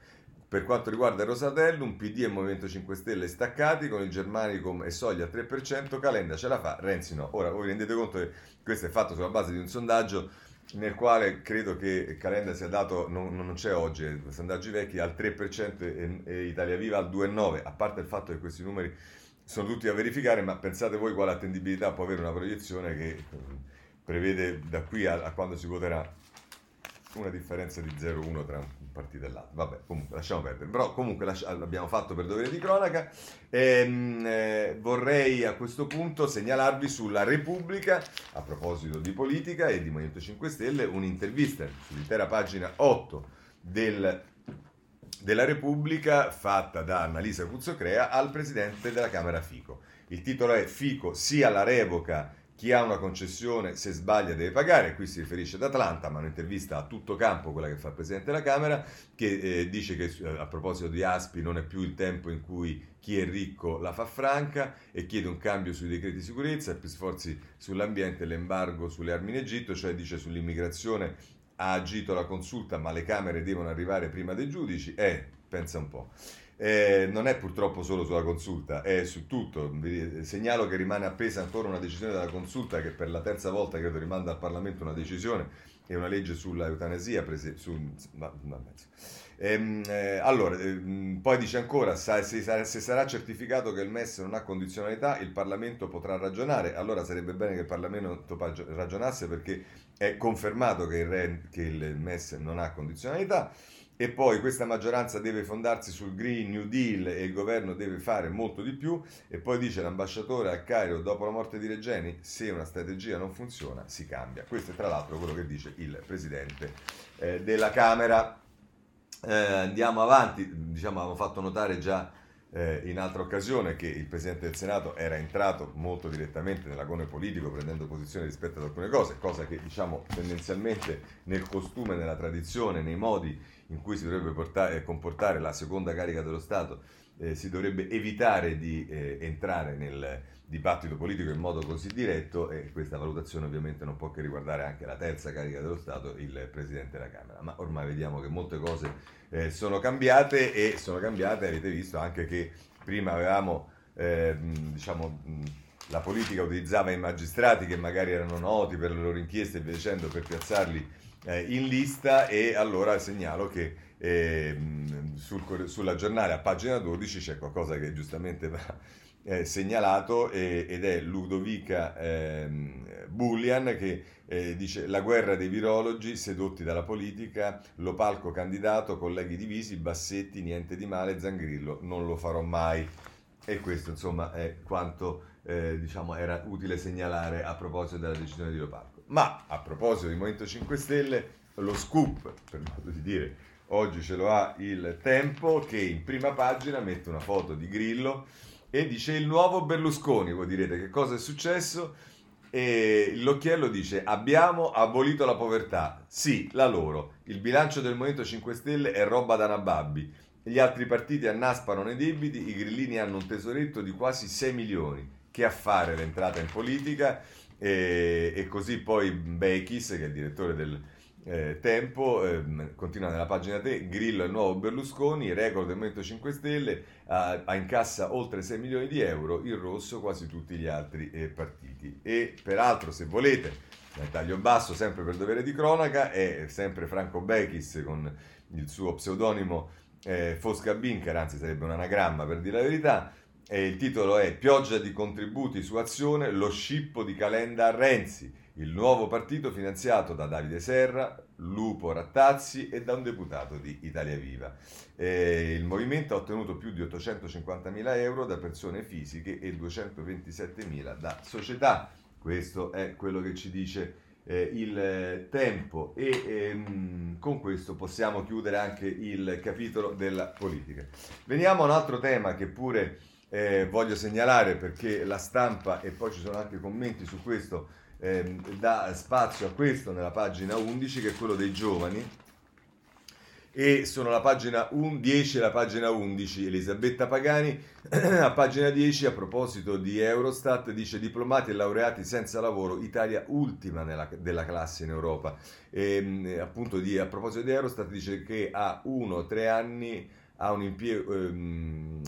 Per quanto riguarda il Rosatellum, PD e Movimento 5 Stelle staccati con il Germanicum e Soglia al 3%, Calenda ce la fa, Renzi no. Ora voi rendete conto che questo è fatto sulla base di un sondaggio nel quale credo che Calenda sia dato, non, non c'è oggi, eh, sondaggi vecchi, al 3% e, e Italia Viva al 2,9%, a parte il fatto che questi numeri sono tutti da verificare, ma pensate voi quale attendibilità può avere una proiezione che prevede da qui a, a quando si voterà una differenza di 0,1 tra un partito e l'altro. Vabbè, comunque lasciamo perdere. Però comunque lascia, l'abbiamo fatto per dovere di cronaca. Ehm, eh, vorrei a questo punto segnalarvi sulla Repubblica, a proposito di politica e di Movimento 5 Stelle, un'intervista sull'intera pagina 8 del, della Repubblica fatta da Annalisa Cuzzocrea al presidente della Camera Fico. Il titolo è Fico sia la revoca chi ha una concessione se sbaglia deve pagare, qui si riferisce ad Atlanta, ma un'intervista a tutto campo, quella che fa il Presidente della Camera, che eh, dice che eh, a proposito di Aspi non è più il tempo in cui chi è ricco la fa franca e chiede un cambio sui decreti di sicurezza, più sforzi sull'ambiente, l'embargo sulle armi in Egitto, cioè dice sull'immigrazione ha agito la consulta ma le Camere devono arrivare prima dei giudici, eh, pensa un po'. Eh, non è purtroppo solo sulla consulta, è su tutto. Segnalo che rimane appesa ancora una decisione della consulta che per la terza volta credo rimanda al Parlamento una decisione e una legge sulla eutanasia. Prese, su, ma, ma, ehm, eh, allora, eh, poi dice ancora, se, se, sarà certificato che il MES non ha condizionalità, il Parlamento potrà ragionare. Allora sarebbe bene che il Parlamento ragionasse perché è confermato che il, che il MES non ha condizionalità e poi questa maggioranza deve fondarsi sul Green New Deal e il governo deve fare molto di più e poi dice l'ambasciatore al Cairo dopo la morte di Regeni se una strategia non funziona si cambia. Questo è tra l'altro quello che dice il presidente eh, della Camera. Eh, andiamo avanti, diciamo avevamo fatto notare già eh, in altra occasione che il Presidente del Senato era entrato molto direttamente nell'agone politico prendendo posizione rispetto ad alcune cose, cosa che diciamo tendenzialmente nel costume, nella tradizione, nei modi in cui si dovrebbe portare, comportare la seconda carica dello Stato, eh, si dovrebbe evitare di eh, entrare nel dibattito politico in modo così diretto e questa valutazione ovviamente non può che riguardare anche la terza carica dello Stato, il Presidente della Camera, ma ormai vediamo che molte cose eh, sono cambiate e sono cambiate, avete visto anche che prima avevamo, eh, diciamo, la politica utilizzava i magistrati che magari erano noti per le loro inchieste e via dicendo per piazzarli eh, in lista e allora segnalo che eh, sul, sulla giornale a pagina 12 c'è qualcosa che giustamente va eh, segnalato ed è Ludovica ehm, Bullian che eh, dice la guerra dei virologi sedotti dalla politica, lo palco candidato, colleghi divisi, Bassetti, niente di male, Zangrillo, non lo farò mai. E questo insomma è quanto eh, diciamo, era utile segnalare a proposito della decisione di Lopalco. Ma a proposito di Movimento 5 Stelle, lo scoop, per modo di dire, oggi ce lo ha il Tempo che in prima pagina mette una foto di Grillo e dice il nuovo Berlusconi. Voi direte che cosa è successo? E l'occhiello dice abbiamo abolito la povertà. Sì, la loro. Il bilancio del Movimento 5 Stelle è roba da nababbi. Gli altri partiti annaspano nei debiti, i grillini hanno un tesoretto di quasi 6 milioni. Che affare l'entrata in politica? E, e così poi Bechis, che è il direttore del eh, Tempo, eh, continua nella pagina 3, Grillo è il nuovo Berlusconi, record del Movimento 5 Stelle, ha, ha incassa oltre 6 milioni di euro, il rosso quasi tutti gli altri eh, partiti. E peraltro, se volete, nel taglio basso, sempre per dovere di cronaca, è sempre Franco Bechis con il suo pseudonimo eh, Fosca Binker, anzi sarebbe un anagramma per dire la verità, e il titolo è Pioggia di contributi su azione, lo scippo di Calenda a Renzi, il nuovo partito finanziato da Davide Serra, Lupo Rattazzi e da un deputato di Italia Viva. Eh, il movimento ha ottenuto più di 850.000 euro da persone fisiche e 227.000 da società. Questo è quello che ci dice eh, il tempo e ehm, con questo possiamo chiudere anche il capitolo della politica. Veniamo a un altro tema che pure eh, voglio segnalare perché la stampa, e poi ci sono anche commenti su questo, eh, dà spazio a questo nella pagina 11, che è quello dei giovani, e sono la pagina 10 e la pagina 11. Elisabetta Pagani, a pagina 10, a proposito di Eurostat, dice diplomati e laureati senza lavoro, Italia ultima nella, della classe in Europa. E, ehm, appunto di, a proposito di Eurostat dice che a 1-3 anni ha un impiego... Ehm,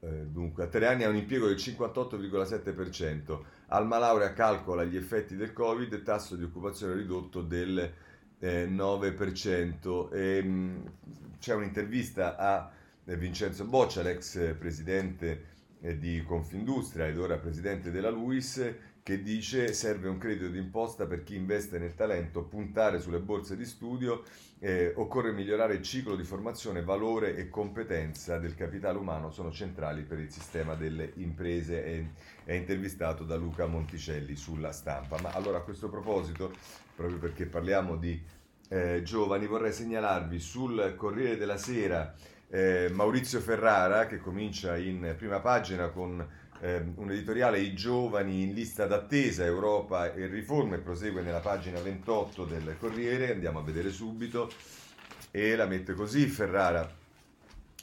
eh, dunque, a tre anni ha un impiego del 58,7%, Alma Laurea calcola gli effetti del Covid tasso di occupazione ridotto del eh, 9%. E, mh, c'è un'intervista a eh, Vincenzo Boccia, l'ex presidente eh, di Confindustria ed ora presidente della LUIS, che dice serve un credito d'imposta per chi investe nel talento, puntare sulle borse di studio, eh, occorre migliorare il ciclo di formazione, valore e competenza del capitale umano sono centrali per il sistema delle imprese. È, è intervistato da Luca Monticelli sulla stampa. Ma allora a questo proposito, proprio perché parliamo di eh, giovani, vorrei segnalarvi sul Corriere della Sera eh, Maurizio Ferrara che comincia in prima pagina con eh, un editoriale I giovani in lista d'attesa, Europa e riforme, prosegue nella pagina 28 del Corriere, andiamo a vedere subito, e la mette così Ferrara.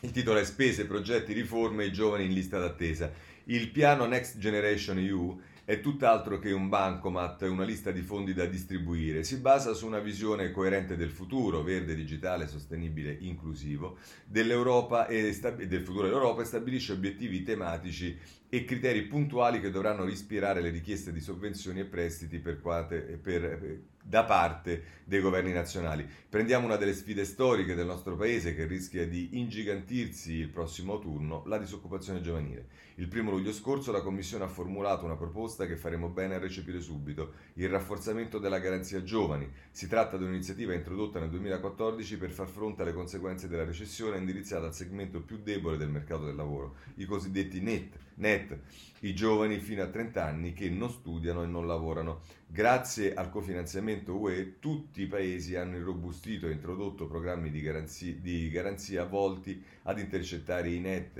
Il titolo è Spese, progetti, riforme, i giovani in lista d'attesa. Il piano Next Generation EU è tutt'altro che un bancomat, una lista di fondi da distribuire. Si basa su una visione coerente del futuro, verde, digitale, sostenibile, inclusivo, dell'Europa e del futuro dell'Europa e stabilisce obiettivi tematici e criteri puntuali che dovranno ispirare le richieste di sovvenzioni e prestiti per, per, per, da parte dei governi nazionali. Prendiamo una delle sfide storiche del nostro paese che rischia di ingigantirsi il prossimo autunno, la disoccupazione giovanile. Il primo luglio scorso la Commissione ha formulato una proposta che faremo bene a recepire subito, il rafforzamento della garanzia giovani. Si tratta di un'iniziativa introdotta nel 2014 per far fronte alle conseguenze della recessione indirizzata al segmento più debole del mercato del lavoro, i cosiddetti NET, NET i giovani fino a 30 anni che non studiano e non lavorano. Grazie al cofinanziamento UE tutti i paesi hanno irrobustito e introdotto programmi di garanzia, di garanzia volti ad intercettare i net,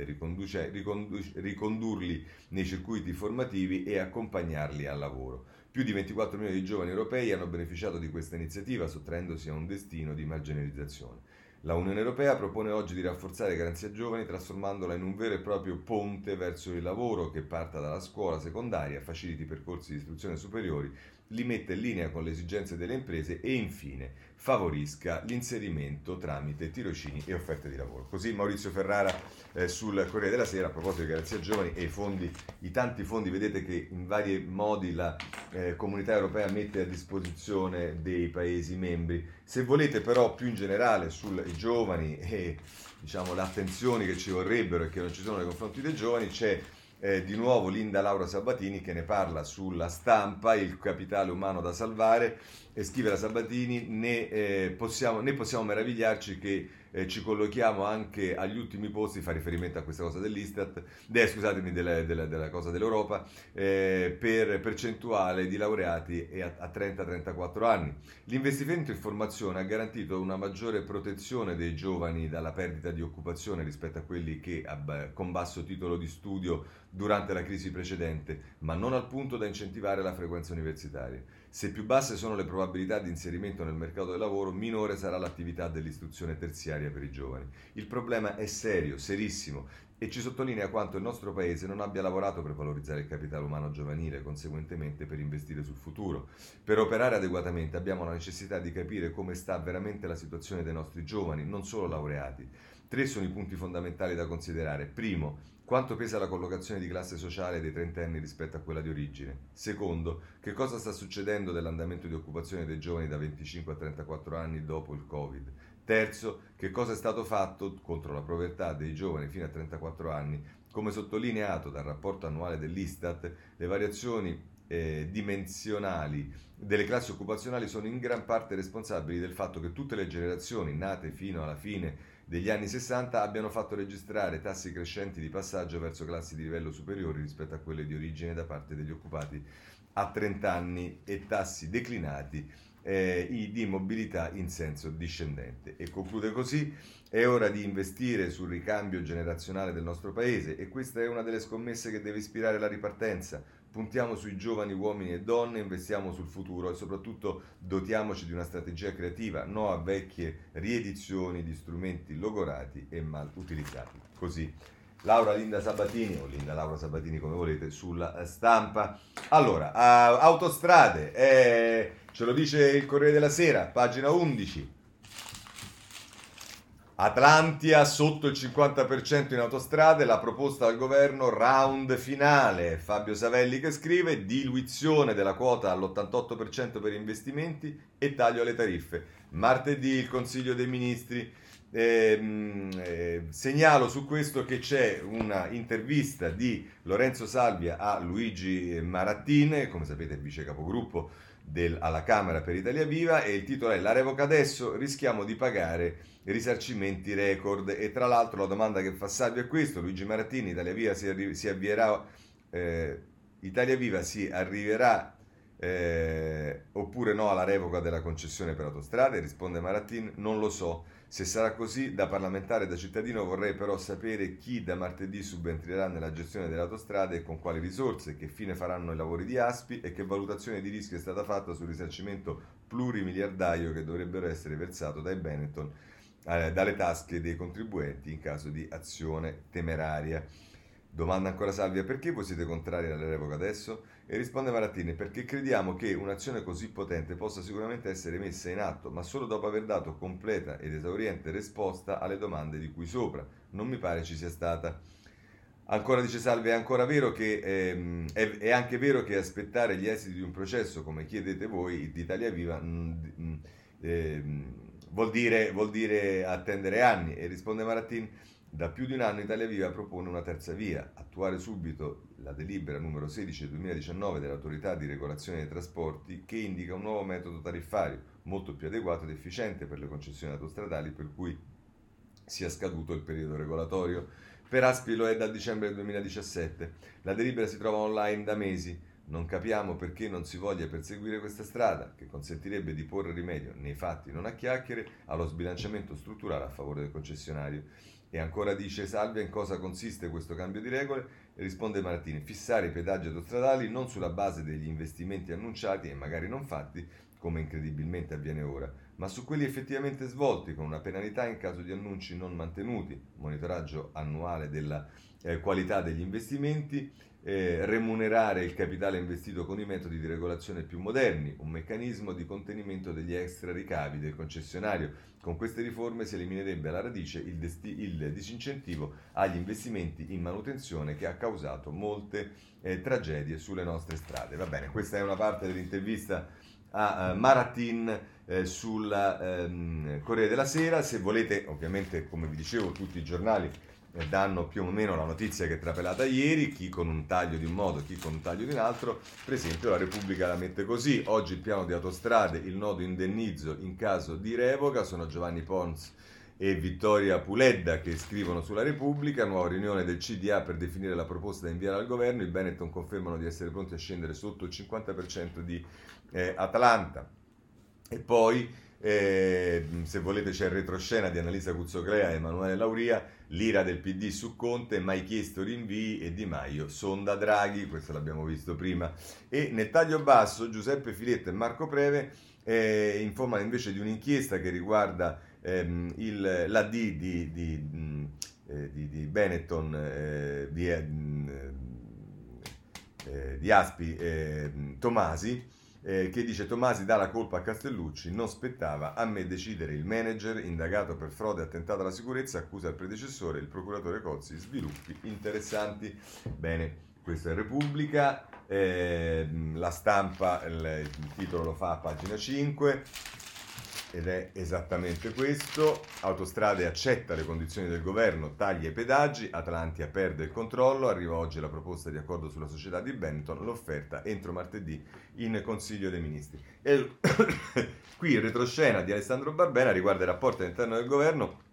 ricondurli nei circuiti formativi e accompagnarli al lavoro. Più di 24 milioni di giovani europei hanno beneficiato di questa iniziativa, sottraendosi a un destino di marginalizzazione. La Unione Europea propone oggi di rafforzare Garanzia Giovani trasformandola in un vero e proprio ponte verso il lavoro che parta dalla scuola secondaria, faciliti percorsi di istruzione superiori, li metta in linea con le esigenze delle imprese e infine favorisca l'inserimento tramite tirocini e offerte di lavoro. Così Maurizio Ferrara eh, sul Corriere della Sera a proposito di Garanzia Giovani e i fondi, i tanti fondi, vedete che in vari modi la eh, comunità europea mette a disposizione dei Paesi membri. Se volete però più in generale sui giovani e diciamo, le attenzioni che ci vorrebbero e che non ci sono nei confronti dei giovani, c'è eh, di nuovo Linda Laura Sabatini che ne parla sulla stampa, il capitale umano da salvare, e scrive la Sabatini, ne, eh, possiamo, ne possiamo meravigliarci che eh, ci collochiamo anche agli ultimi posti, fa riferimento a questa cosa dell'Istat, de, scusatemi, della, della, della, cosa dell'Europa, eh, per percentuale di laureati a, a 30-34 anni. L'investimento in formazione ha garantito una maggiore protezione dei giovani dalla perdita di occupazione rispetto a quelli che con basso titolo di studio durante la crisi precedente, ma non al punto da incentivare la frequenza universitaria. Se più basse sono le probabilità di inserimento nel mercato del lavoro, minore sarà l'attività dell'istruzione terziaria per i giovani. Il problema è serio, serissimo, e ci sottolinea quanto il nostro Paese non abbia lavorato per valorizzare il capitale umano giovanile, conseguentemente per investire sul futuro. Per operare adeguatamente abbiamo la necessità di capire come sta veramente la situazione dei nostri giovani, non solo laureati. Tre sono i punti fondamentali da considerare. Primo, quanto pesa la collocazione di classe sociale dei trentenni rispetto a quella di origine? Secondo, che cosa sta succedendo dell'andamento di occupazione dei giovani da 25 a 34 anni dopo il Covid? Terzo, che cosa è stato fatto contro la povertà dei giovani fino a 34 anni? Come sottolineato dal rapporto annuale dell'Istat, le variazioni eh, dimensionali delle classi occupazionali sono in gran parte responsabili del fatto che tutte le generazioni nate fino alla fine degli anni 60 abbiano fatto registrare tassi crescenti di passaggio verso classi di livello superiori rispetto a quelle di origine da parte degli occupati a 30 anni e tassi declinati eh, di mobilità in senso discendente. E conclude così, è ora di investire sul ricambio generazionale del nostro paese e questa è una delle scommesse che deve ispirare la ripartenza puntiamo sui giovani uomini e donne, investiamo sul futuro e soprattutto dotiamoci di una strategia creativa, no a vecchie riedizioni di strumenti logorati e mal utilizzati. Così Laura Linda Sabatini, o Linda Laura Sabatini come volete, sulla stampa. Allora, autostrade, eh, ce lo dice il Corriere della Sera, pagina 11. Atlantia sotto il 50% in autostrade, la proposta al governo round finale. Fabio Savelli che scrive diluizione della quota all'88% per investimenti e taglio alle tariffe. Martedì il Consiglio dei Ministri. Eh, eh, segnalo su questo che c'è una intervista di Lorenzo Salvia a Luigi Marattine, come sapete vice capogruppo del, alla Camera per Italia Viva e il titolo è La revoca adesso, rischiamo di pagare risarcimenti record e tra l'altro la domanda che fa Salvio è questo, Luigi Marattini, Italia Viva si, arri- si avvierà, eh, Italia Viva si arriverà eh, oppure no alla revoca della concessione per autostrade? Risponde Marattin, non lo so. Se sarà così, da parlamentare e da cittadino vorrei però sapere chi da martedì subentrerà nella gestione delle autostrade e con quali risorse, che fine faranno i lavori di Aspi e che valutazione di rischio è stata fatta sul risarcimento plurimiliardario che dovrebbero essere versato dai Benetton eh, dalle tasche dei contribuenti in caso di azione temeraria. Domanda ancora Salvia, perché voi siete contrari alla revoca adesso? E risponde Marattini, perché crediamo che un'azione così potente possa sicuramente essere messa in atto, ma solo dopo aver dato completa ed esauriente risposta alle domande di cui sopra. Non mi pare ci sia stata. Ancora dice Salve, è ancora vero che ehm, è, è, anche vero che aspettare gli esiti di un processo, come chiedete voi, di Italia Viva, mh, mh, eh, vuol, dire, vuol, dire, attendere anni. E risponde Maratin, da più di un anno Italia Viva propone una terza via, attuare subito la delibera numero 16 del 2019 dell'autorità di regolazione dei trasporti che indica un nuovo metodo tariffario molto più adeguato ed efficiente per le concessioni autostradali per cui sia scaduto il periodo regolatorio per Aspi lo è dal dicembre del 2017. La delibera si trova online da mesi. Non capiamo perché non si voglia perseguire questa strada, che consentirebbe di porre rimedio, nei fatti non a chiacchiere, allo sbilanciamento strutturale a favore del concessionario. E ancora dice Salvia in cosa consiste questo cambio di regole? E risponde Martini, fissare i pedaggi autostradali non sulla base degli investimenti annunciati e magari non fatti, come incredibilmente avviene ora, ma su quelli effettivamente svolti, con una penalità in caso di annunci non mantenuti, monitoraggio annuale della eh, qualità degli investimenti, eh, remunerare il capitale investito con i metodi di regolazione più moderni, un meccanismo di contenimento degli extra ricavi del concessionario. Con queste riforme si eliminerebbe alla radice il, desti- il disincentivo agli investimenti in manutenzione che ha causato molte eh, tragedie sulle nostre strade. Va bene, questa è una parte dell'intervista a uh, Maratin eh, sul ehm, Corriere della Sera. Se volete, ovviamente, come vi dicevo, tutti i giornali danno più o meno la notizia che è trapelata ieri, chi con un taglio di un modo, chi con un taglio di un altro. Per esempio, la Repubblica la mette così: oggi il piano di autostrade, il nodo indennizzo in caso di revoca. Sono Giovanni Pons e Vittoria Puledda che scrivono sulla Repubblica, nuova riunione del CDA per definire la proposta da inviare al governo, i Benetton confermano di essere pronti a scendere sotto il 50% di eh, Atalanta. E poi, eh, se volete, c'è il retroscena di Annalisa Cuzzoclea e Emanuele Lauria, l'ira del PD su Conte, mai chiesto rinvii e Di Maio sonda Draghi, questo l'abbiamo visto prima. E nel taglio basso Giuseppe Filetto e Marco Preve eh, informano invece di un'inchiesta che riguarda ehm, il, la D di, di, mm, eh, di, di Benetton, eh, di, eh, mm, eh, Aspi Tomasi, eh, che dice Tomasi dà la colpa a Castellucci, non spettava a me decidere il manager indagato per frode e attentato alla sicurezza, accusa il predecessore, il procuratore Cozzi, sviluppi interessanti. Bene, questa è Repubblica, eh, la stampa, il, il titolo lo fa a pagina 5 ed è esattamente questo. Autostrade accetta le condizioni del governo, taglia i pedaggi, Atlantia perde il controllo, arriva oggi la proposta di accordo sulla società di Benton, l'offerta entro martedì in Consiglio dei Ministri. E qui il retroscena di Alessandro Barbera riguarda i rapporti all'interno del governo.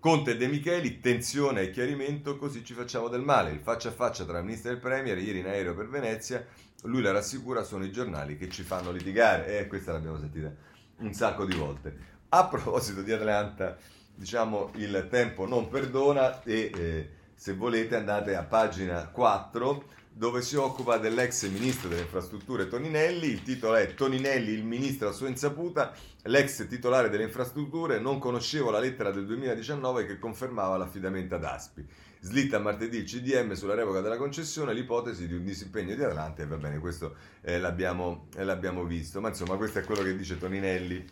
Conte e De Micheli, tensione e chiarimento, così ci facciamo del male. Il faccia a faccia tra il ministro e il premier, ieri in aereo per Venezia, lui la rassicura, sono i giornali che ci fanno litigare. E eh, questa l'abbiamo sentita un sacco di volte. A proposito di Atlanta, diciamo il tempo non perdona e eh, se volete andate a pagina 4 dove si occupa dell'ex ministro delle infrastrutture Toninelli, il titolo è Toninelli, il ministro a sua insaputa, l'ex titolare delle infrastrutture, non conoscevo la lettera del 2019 che confermava l'affidamento ad Aspi. Slitta martedì il CDM sulla revoca della concessione, l'ipotesi di un disimpegno di Atlante, e va bene, questo eh, l'abbiamo, eh, l'abbiamo, visto, ma insomma questo è quello che dice Toninelli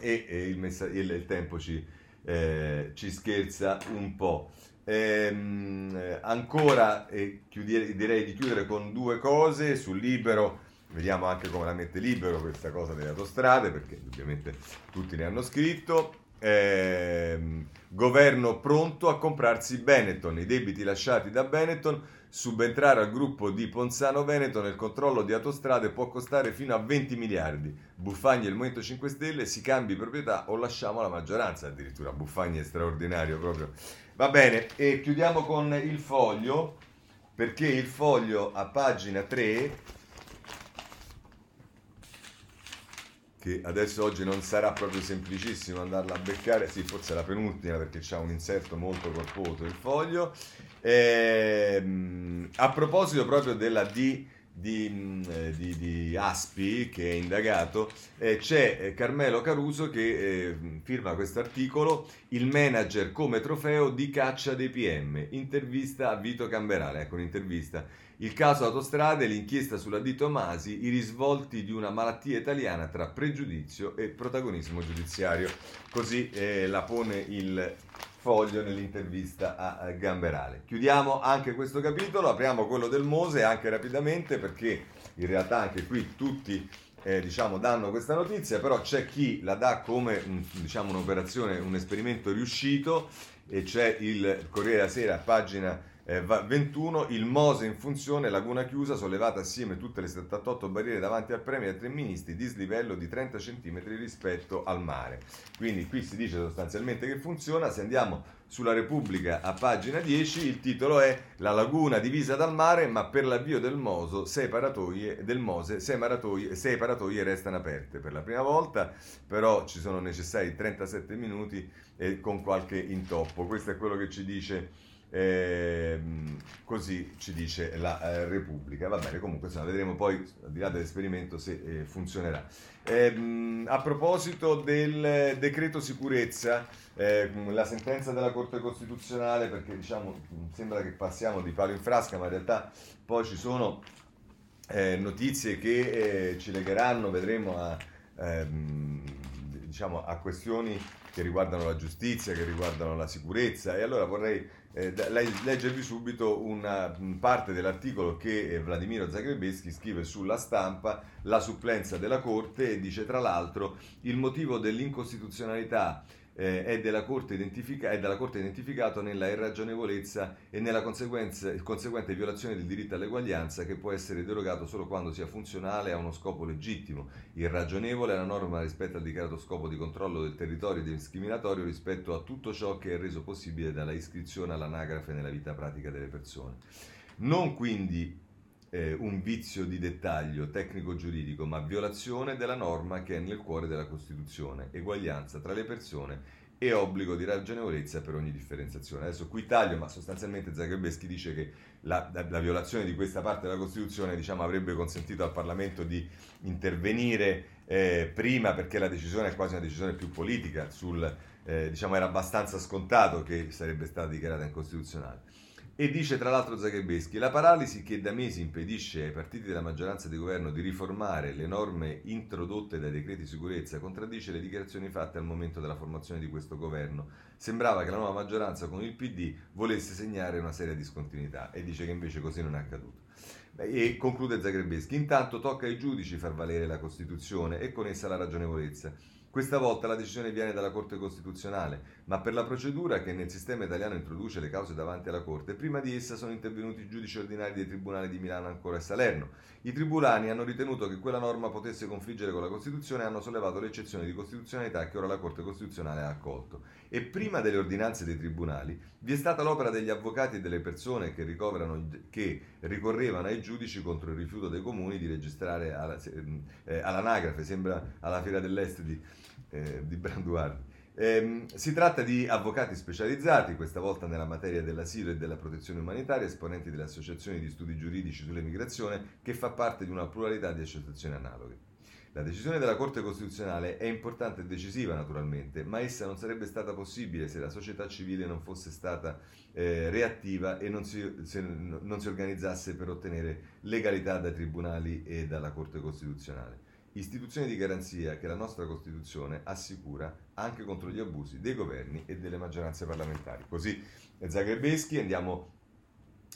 e, e il, messa- il, il, tempo ci, eh, ci, scherza un po'. Ehm, ancora eh, chiudere, direi di chiudere con due cose sul libero. Vediamo anche come la mette libero questa cosa delle autostrade, perché ovviamente tutti ne hanno scritto. Eh, governo pronto a comprarsi Benetton, i debiti lasciati da Benetton, subentrare al gruppo di Ponzano Veneto nel controllo di autostrade può costare fino a 20 miliardi. Buffagni e il Movimento 5 Stelle si cambi proprietà o lasciamo la maggioranza, addirittura Buffagni è straordinario proprio. Va bene, e chiudiamo con il foglio, perché il foglio a pagina 3 che adesso oggi non sarà proprio semplicissimo andarla a beccare, sì forse la penultima perché c'ha un inserto molto corposo il foglio. Ehm, a proposito proprio della D di, eh, di, di, Aspi che è indagato, eh, c'è eh, Carmelo Caruso che eh, firma questo articolo, il manager come trofeo di caccia dei PM, intervista a Vito Camberale, ecco un'intervista il caso autostrade, l'inchiesta sulla di Tomasi, i risvolti di una malattia italiana tra pregiudizio e protagonismo giudiziario. Così eh, la pone il foglio nell'intervista a Gamberale. Chiudiamo anche questo capitolo, apriamo quello del Mose anche rapidamente perché in realtà anche qui tutti eh, diciamo, danno questa notizia, però c'è chi la dà come diciamo, un'operazione, un esperimento riuscito e c'è il Corriere della Sera, pagina eh, 21, il Mose in funzione, laguna chiusa, sollevata assieme tutte le 78 barriere davanti al Premier e ai tre ministri, dislivello di 30 cm rispetto al mare. Quindi qui si dice sostanzialmente che funziona, se andiamo sulla Repubblica a pagina 10, il titolo è La laguna divisa dal mare, ma per l'avvio del, Moso, sei paratoie, del Mose sei, paratoie, sei paratoie restano aperte. Per la prima volta però ci sono necessari 37 minuti e con qualche intoppo. Questo è quello che ci dice eh, così ci dice la eh, Repubblica. Va bene, comunque insomma, vedremo poi, al di là dell'esperimento, se eh, funzionerà. Ehm, a proposito del decreto sicurezza, ehm, la sentenza della Corte Costituzionale, perché diciamo, sembra che passiamo di palo in frasca, ma in realtà poi ci sono eh, notizie che eh, ci legheranno, vedremo a, ehm, diciamo, a questioni che riguardano la giustizia, che riguardano la sicurezza e allora vorrei eh, leggervi subito una parte dell'articolo che eh, Vladimiro Zagrebeschi scrive sulla stampa, la supplenza della Corte e dice tra l'altro il motivo dell'incostituzionalità eh, è, della corte identifica- è dalla Corte identificato nella irragionevolezza e nella conseguente violazione del diritto all'eguaglianza che può essere derogato solo quando sia funzionale a uno scopo legittimo. Irragionevole è la norma rispetto al dichiarato scopo di controllo del territorio discriminatorio rispetto a tutto ciò che è reso possibile dalla iscrizione all'anagrafe nella vita pratica delle persone. Non quindi eh, un vizio di dettaglio tecnico-giuridico, ma violazione della norma che è nel cuore della Costituzione, eguaglianza tra le persone e obbligo di ragionevolezza per ogni differenziazione. Adesso qui taglio, ma sostanzialmente Zagrebeschi dice che la, la, la, violazione di questa parte della Costituzione diciamo, avrebbe consentito al Parlamento di intervenire eh, prima perché la decisione è quasi una decisione più politica, sul, eh, diciamo, era abbastanza scontato che sarebbe stata dichiarata incostituzionale. E dice tra l'altro Zagrebeschi, la paralisi che da mesi impedisce ai partiti della maggioranza di governo di riformare le norme introdotte dai decreti sicurezza contraddice le dichiarazioni fatte al momento della formazione di questo governo. Sembrava che la nuova maggioranza con il PD volesse segnare una seria discontinuità e dice che invece così non è accaduto. E conclude Zagrebeschi, intanto tocca ai giudici far valere la Costituzione e con essa la ragionevolezza. Questa volta la decisione viene dalla Corte Costituzionale, ma per la procedura che nel sistema italiano introduce le cause davanti alla Corte, prima di essa sono intervenuti i giudici ordinari dei tribunali di Milano, Ancora e Salerno. I tribunali hanno ritenuto che quella norma potesse confliggere con la Costituzione e hanno sollevato l'eccezione di costituzionalità che ora la Corte Costituzionale ha accolto. E prima delle ordinanze dei tribunali vi è stata l'opera degli avvocati e delle persone che, che ricorrevano ai giudici contro il rifiuto dei comuni di registrare alla, eh, all'anagrafe, sembra alla Fiera dell'Est di eh, di Branduardi. Eh, si tratta di avvocati specializzati, questa volta nella materia dell'asilo e della protezione umanitaria, esponenti delle associazioni di studi giuridici sull'emigrazione, che fa parte di una pluralità di associazioni analoghe. La decisione della Corte Costituzionale è importante e decisiva naturalmente, ma essa non sarebbe stata possibile se la società civile non fosse stata eh, reattiva e non si, non si organizzasse per ottenere legalità dai tribunali e dalla Corte Costituzionale istituzione di garanzia che la nostra Costituzione assicura anche contro gli abusi dei governi e delle maggioranze parlamentari. Così Zagrebeschi andiamo,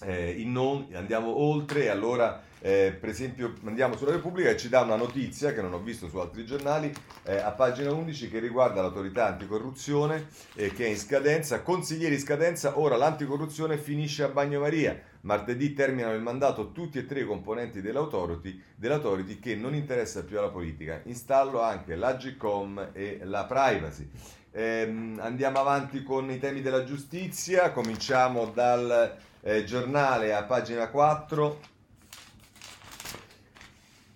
eh, non, andiamo oltre e allora eh, per esempio andiamo sulla Repubblica e ci dà una notizia che non ho visto su altri giornali eh, a pagina 11 che riguarda l'autorità anticorruzione eh, che è in scadenza, consiglieri in scadenza, ora l'anticorruzione finisce a Bagnomaria. Martedì terminano il mandato tutti e tre i componenti dell'autority, dell'autority che non interessa più alla politica. Installo anche l'Agicom e la privacy. Eh, andiamo avanti con i temi della giustizia, cominciamo dal eh, giornale a pagina 4.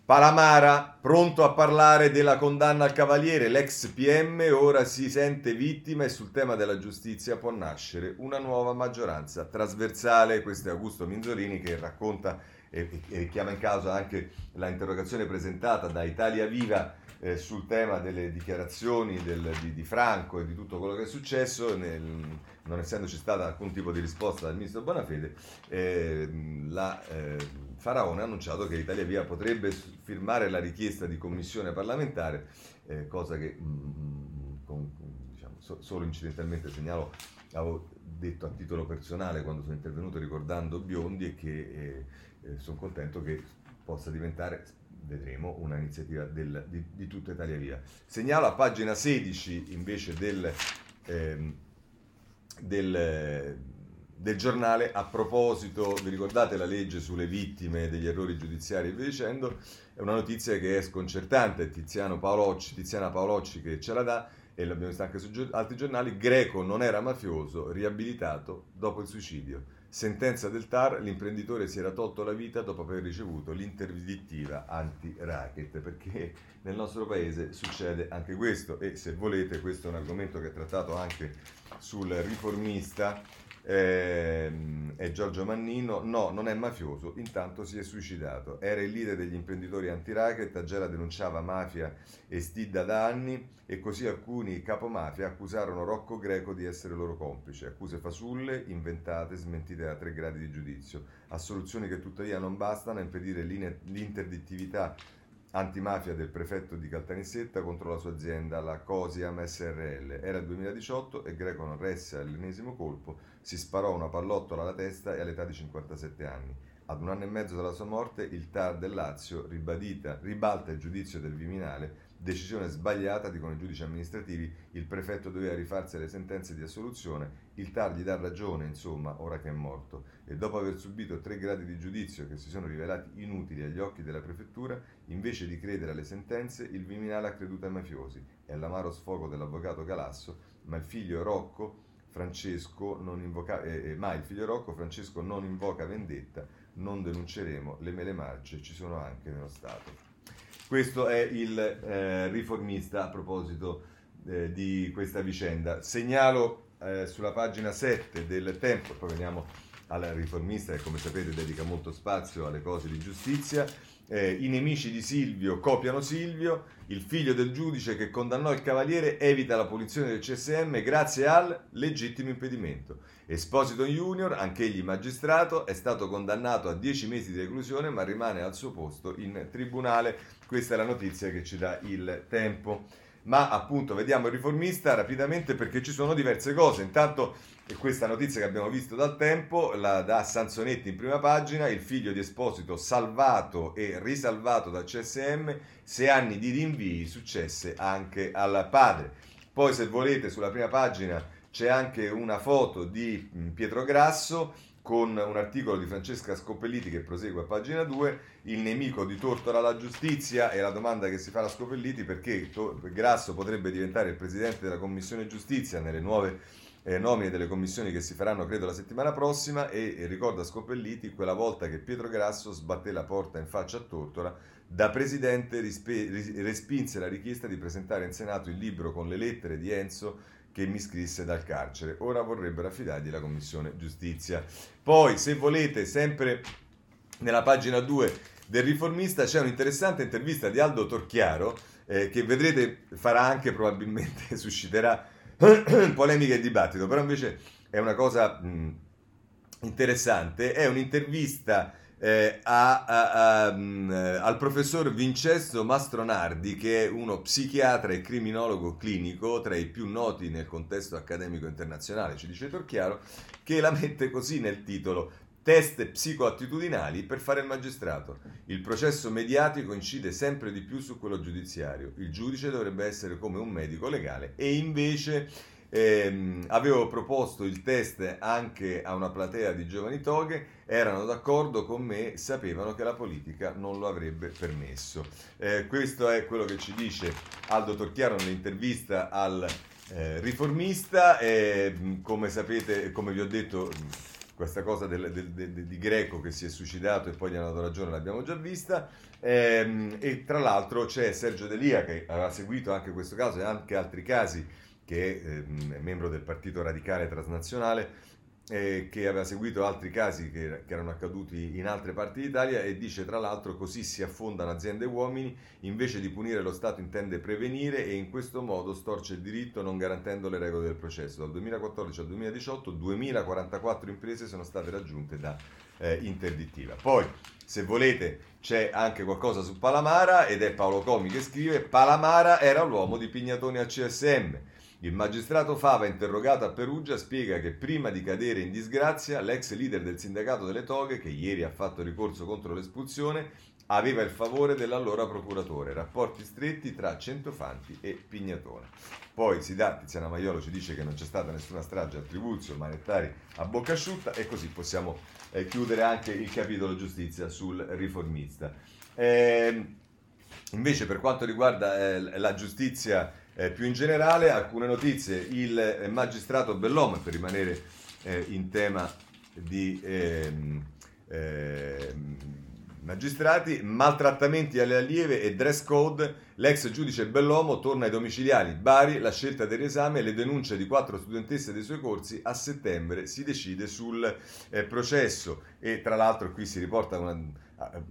Palamara, pronto a parlare della condanna al Cavaliere, l'ex PM ora si sente vittima e sul tema della giustizia può nascere una nuova maggioranza trasversale. Questo è Augusto Minzolini che racconta e, e chiama in causa anche la interrogazione presentata da Italia Viva eh, sul tema delle dichiarazioni del, di, di, Franco e di tutto quello che è successo, nel, non essendoci stata alcun tipo di risposta dal ministro Bonafede, eh, la eh, Faraone ha annunciato che Italia Via potrebbe firmare la richiesta di commissione parlamentare, eh, cosa che mh, mm, mm, con, diciamo, so, solo incidentalmente segnalo, avevo detto a titolo personale quando sono intervenuto ricordando Biondi e che eh, eh, sono contento che possa diventare, vedremo, un'iniziativa del, di, di, tutta Italia Via. Segnalo a pagina 16 invece del, ehm, del, del, giornale, a proposito, vi ricordate la legge sulle vittime degli errori giudiziari e via dicendo, è una notizia che è sconcertante, Tiziano Paolocci, Tiziana Paolocci che ce la dà, e l'abbiamo visto anche su altri giornali, Greco non era mafioso, riabilitato dopo il suicidio. Sentenza del TAR, l'imprenditore si era tolto la vita dopo aver ricevuto l'interdittiva anti-racket, perché nel nostro paese succede anche questo e se volete questo è un argomento che è trattato anche sul riformista eh, è Giorgio Mannino, no, non è mafioso, intanto si è suicidato. Era il leader degli imprenditori anti-racket, la denunciava mafia e stidda da anni e così alcuni capomafia accusarono Rocco Greco di essere loro complice. Accuse fasulle, inventate, smentite da tre gradi di giudizio. Assoluzioni che tuttavia non bastano a impedire l'interdittività antimafia del prefetto di Caltanissetta contro la sua azienda, la Cosiam SRL. Era il 2018 e Greco non resse all'ennesimo colpo, si sparò una pallottola alla testa e all'età di 57 anni. Ad un anno e mezzo dalla sua morte, il TAR del Lazio ribadita, ribalta il giudizio del Viminale Decisione sbagliata, dicono i giudici amministrativi, il prefetto doveva rifarsi alle sentenze di assoluzione, il TAR gli dà ragione, insomma, ora che è morto. E dopo aver subito tre gradi di giudizio che si sono rivelati inutili agli occhi della prefettura, invece di credere alle sentenze, il Viminale ha creduto ai mafiosi. È l'amaro sfogo dell'avvocato Galasso, ma il figlio Rocco Francesco non invoca, eh, eh, ma il figlio Rocco Francesco non invoca vendetta, non denunceremo, le mele marce ci sono anche nello Stato. Questo è il eh, riformista a proposito eh, di questa vicenda. Segnalo eh, sulla pagina 7 del Tempo, poi veniamo al riformista che come sapete dedica molto spazio alle cose di giustizia. Eh, I nemici di Silvio copiano Silvio, il figlio del giudice che condannò il cavaliere evita la punizione del CSM grazie al legittimo impedimento. Esposito Junior, anch'egli magistrato, è stato condannato a 10 mesi di reclusione ma rimane al suo posto in tribunale. Questa è la notizia che ci dà il tempo. Ma appunto vediamo il riformista rapidamente perché ci sono diverse cose. Intanto questa notizia che abbiamo visto dal tempo la dà Sansonetti in prima pagina, il figlio di Esposito salvato e risalvato dal CSM, sei anni di rinvii successe anche al padre. Poi se volete sulla prima pagina c'è anche una foto di Pietro Grasso con un articolo di Francesca Scopelliti che prosegue a pagina 2, il nemico di Tortora alla giustizia e la domanda che si fa a Scopelliti perché Grasso potrebbe diventare il presidente della Commissione Giustizia nelle nuove eh, nomine delle commissioni che si faranno credo la settimana prossima e, e ricorda Scopelliti quella volta che Pietro Grasso sbatté la porta in faccia a Tortora da presidente rispe, respinse la richiesta di presentare in Senato il libro con le lettere di Enzo che mi scrisse dal carcere. Ora vorrebbero affidargli la commissione giustizia. Poi, se volete, sempre nella pagina 2 del riformista c'è un'interessante intervista di Aldo Torchiaro eh, che vedrete farà anche probabilmente susciterà polemiche e dibattito, però invece è una cosa mh, interessante, è un'intervista eh, a, a, a, um, al professor Vincenzo Mastronardi, che è uno psichiatra e criminologo clinico tra i più noti nel contesto accademico internazionale, ci dice Torchiaro, che la mette così nel titolo Test psicoattitudinali per fare il magistrato. Il processo mediatico incide sempre di più su quello giudiziario. Il giudice dovrebbe essere come un medico legale e invece eh, avevo proposto il test anche a una platea di giovani toghe, erano d'accordo con me, sapevano che la politica non lo avrebbe permesso. Eh, questo è quello che ci dice Aldo Torchiaro nell'intervista al eh, riformista. come sapete, come vi ho detto, questa cosa del, del, del, di Greco che si è suicidato e poi gli hanno dato ragione l'abbiamo già vista. Ehm, e tra l'altro c'è Sergio Delia che aveva seguito anche questo caso e anche altri casi che ehm, è membro del Partito Radicale Transnazionale, eh, che aveva seguito altri casi che, che, erano accaduti in altre parti d'Italia e dice tra l'altro così si affondano aziende e uomini, invece di punire lo Stato intende prevenire e in questo modo storce il diritto non garantendo le regole del processo. Dal 2014 al 2018 2044 imprese sono state raggiunte da eh, interdittiva. Poi se volete c'è anche qualcosa su Palamara ed è Paolo Comi che scrive Palamara era l'uomo di Pignatoni al CSM Il magistrato Fava, interrogato a Perugia, spiega che prima di cadere in disgrazia, l'ex leader del sindacato delle toghe, che ieri ha fatto ricorso contro l'espulsione, aveva il favore dell'allora procuratore. Rapporti stretti tra Centofanti e Pignatone. Poi si dà, Tiziana Maiolo ci dice che non c'è stata nessuna strage a Tribuzio, Manettari a bocca asciutta e così possiamo eh, chiudere anche il capitolo giustizia sul riformista. Eh, invece per quanto riguarda eh, la giustizia eh, più in generale, alcune notizie. Il eh, magistrato Bellom, per rimanere eh, in tema di ehm, magistrati, maltrattamenti alle allieve e dress code, l'ex giudice Bellomo torna ai domiciliari. Bari, la scelta dell'esame e le denunce di quattro studentesse dei suoi corsi, a settembre si decide sul eh, processo. E tra l'altro qui si riporta una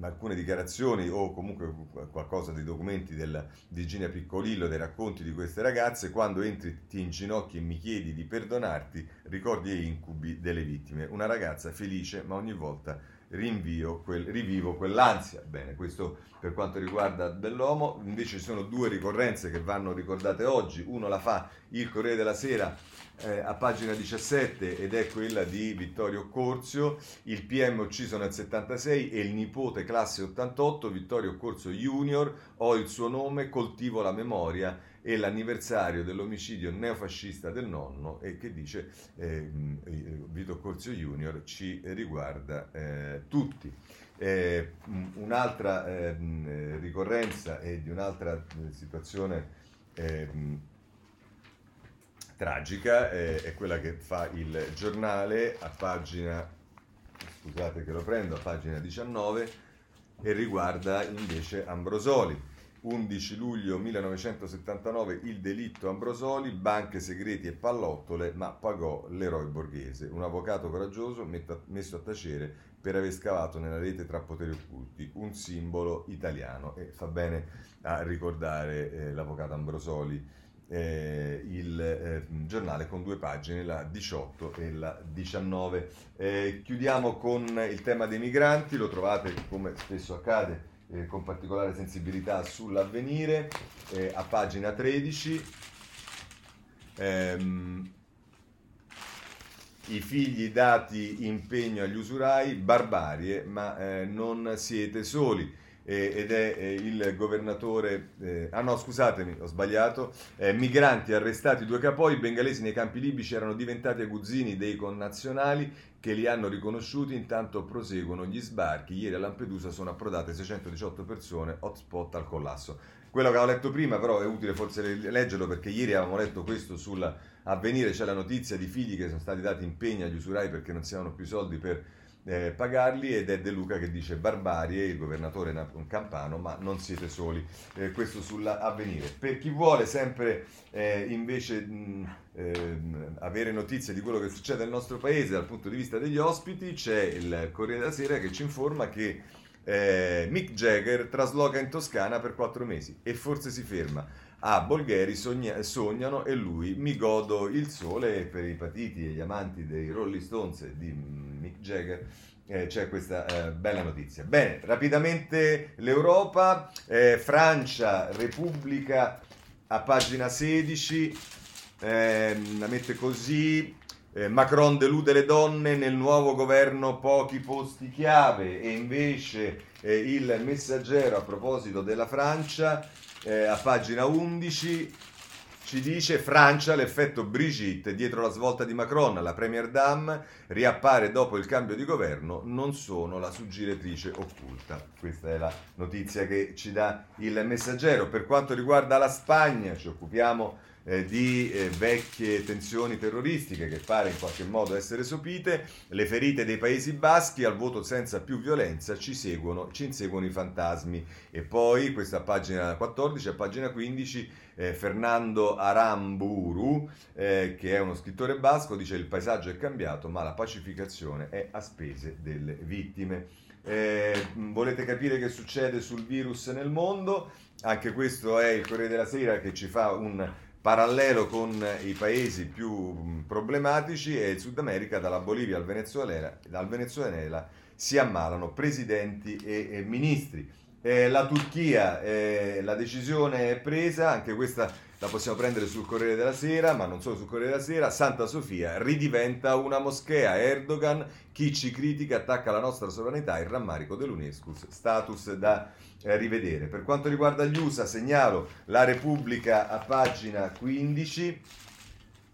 alcune dichiarazioni o comunque qualcosa dei documenti della Virginia Piccolillo, dei racconti di queste ragazze, quando entri ti inginocchi e mi chiedi di perdonarti, ricordi e incubi delle vittime. Una ragazza felice, ma ogni volta rinvio quel, rivivo quell'ansia. Bene, questo per quanto riguarda Bellomo, invece ci sono due ricorrenze che vanno ricordate oggi, uno la fa il Corriere della Sera eh, a pagina 17 ed è quella di Vittorio Corzio, il PM ucciso nel 76 e il nipote classe 88, Vittorio Corzio Junior, ho il suo nome, coltivo la memoria e l'anniversario dell'omicidio neofascista del nonno e che dice eh, Vito Corzio Junior ci riguarda eh, tutti. Eh, un'altra ehm, ricorrenza e di un'altra eh, situazione ehm, tragica eh, è quella che fa il giornale a pagina, scusate che lo prendo, a pagina 19 e riguarda invece Ambrosoli. 11 luglio 1979 il delitto Ambrosoli, banche segreti e pallottole, ma pagò l'eroe borghese, un avvocato coraggioso messo a tacere per aver scavato nella rete tra poteri occulti, un simbolo italiano. E fa bene a ricordare eh, l'avvocato Ambrosoli eh, il eh, giornale con due pagine, la 18 e la 19. Eh, chiudiamo con il tema dei migranti, lo trovate come spesso accade eh, con particolare sensibilità sull'avvenire eh, a pagina 13. Ehm, i figli dati impegno agli usurai, barbarie, ma eh, non siete soli eh, ed è eh, il governatore, eh, ah no scusatemi ho sbagliato, eh, migranti arrestati due capoi, bengalesi nei campi libici erano diventati aguzzini dei connazionali che li hanno riconosciuti, intanto proseguono gli sbarchi, ieri a Lampedusa sono approdate 618 persone, hotspot al collasso. Quello che ho letto prima però è utile forse leggerlo perché ieri avevamo letto questo sull'avvenire, c'è la notizia di figli che sono stati dati impegni agli usurai perché non si avevano più soldi per eh, pagarli ed è De Luca che dice barbarie, il governatore campano, ma non siete soli. Eh, questo sull'avvenire. Per chi vuole sempre eh, invece mh, ehm, avere notizie di quello che succede nel nostro paese dal punto di vista degli ospiti, c'è il Corriere della Sera che ci informa che eh, Mick Jagger trasloca in Toscana per quattro mesi e forse si ferma a Bolgheri sogna, sognano e lui mi godo il sole per i patiti e gli amanti dei Rolling Stones di Mick Jagger eh, c'è questa eh, bella notizia. Bene, rapidamente l'Europa, eh, Francia, Repubblica a pagina 16, ehm, la mette così, eh, Macron delude le donne, nel nuovo governo pochi posti chiave e invece eh, il messaggero a proposito della Francia eh, a pagina 11 ci dice Francia, l'effetto Brigitte dietro la svolta di Macron, la Premier Dame riappare dopo il cambio di governo, non sono la suggeриtrice occulta. Questa è la notizia che ci dà il messaggero. Per quanto riguarda la Spagna, ci occupiamo eh, di eh, vecchie tensioni terroristiche che pare in qualche modo essere sopite, le ferite dei Paesi Baschi al voto senza più violenza ci seguono, ci inseguono i fantasmi. E poi, questa pagina 14, a pagina 15, eh, Fernando Aramburu, eh, che è uno scrittore basco, dice il paesaggio è cambiato, ma la pacificazione è a spese delle vittime. Eh, volete capire che succede sul virus nel mondo? Anche questo è il Corriere della Sera che ci fa un parallelo con i paesi più problematici e il Sud America dalla Bolivia al Venezuela, dal Venezuela si ammalano presidenti e, e ministri. Eh, la Turchia, eh, la decisione è presa, anche questa la possiamo prendere sul Corriere della Sera, ma non solo sul Corriere della Sera, Santa Sofia ridiventa una moschea, Erdogan, chi ci critica attacca la nostra sovranità, il rammarico dell'UNESCO, status da eh, rivedere. Per quanto riguarda gli USA, segnalo la Repubblica a pagina 15.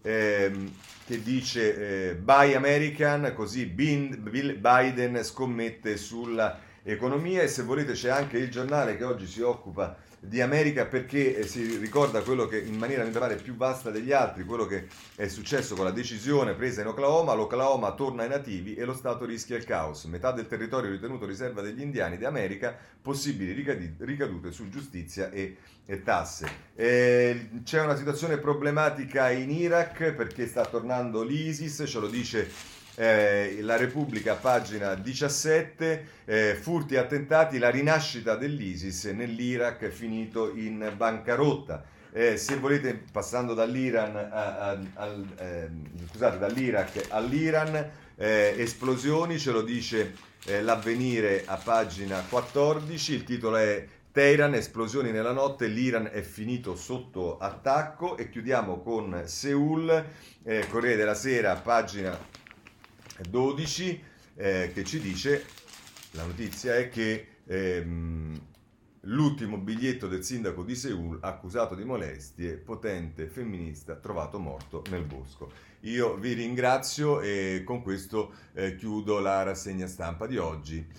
Ehm, che dice eh, Buy American, così Biden scommette sulla economia e se volete c'è anche il giornale che oggi si occupa di America perché eh, si ricorda quello che in maniera mi pare più vasta degli altri, quello che è successo con la decisione presa in Oklahoma, l'Oklahoma torna ai nativi e lo Stato rischia il caos, metà del territorio ritenuto riserva degli indiani d'America, possibili ricadute su giustizia e, e tasse. Eh, c'è una situazione problematica in Iraq perché sta tornando l'ISIS, ce lo dice eh, la Repubblica, pagina 17, eh, furti e attentati, la rinascita dell'ISIS nell'Iraq finito in bancarotta. Eh, se volete, passando dall'Iran a, a, al, ehm, scusate, dall'Iraq all'Iran, eh, esplosioni, ce lo dice eh, l'avvenire a pagina 14, il titolo è Teheran, esplosioni nella notte, l'Iran è finito sotto attacco e chiudiamo con Seoul, eh, Corriere della Sera, pagina 12 eh, che ci dice, la notizia è che ehm, l'ultimo biglietto del sindaco di Seul accusato di molestie, potente femminista, trovato morto nel bosco. Io vi ringrazio e con questo eh, chiudo la rassegna stampa di oggi.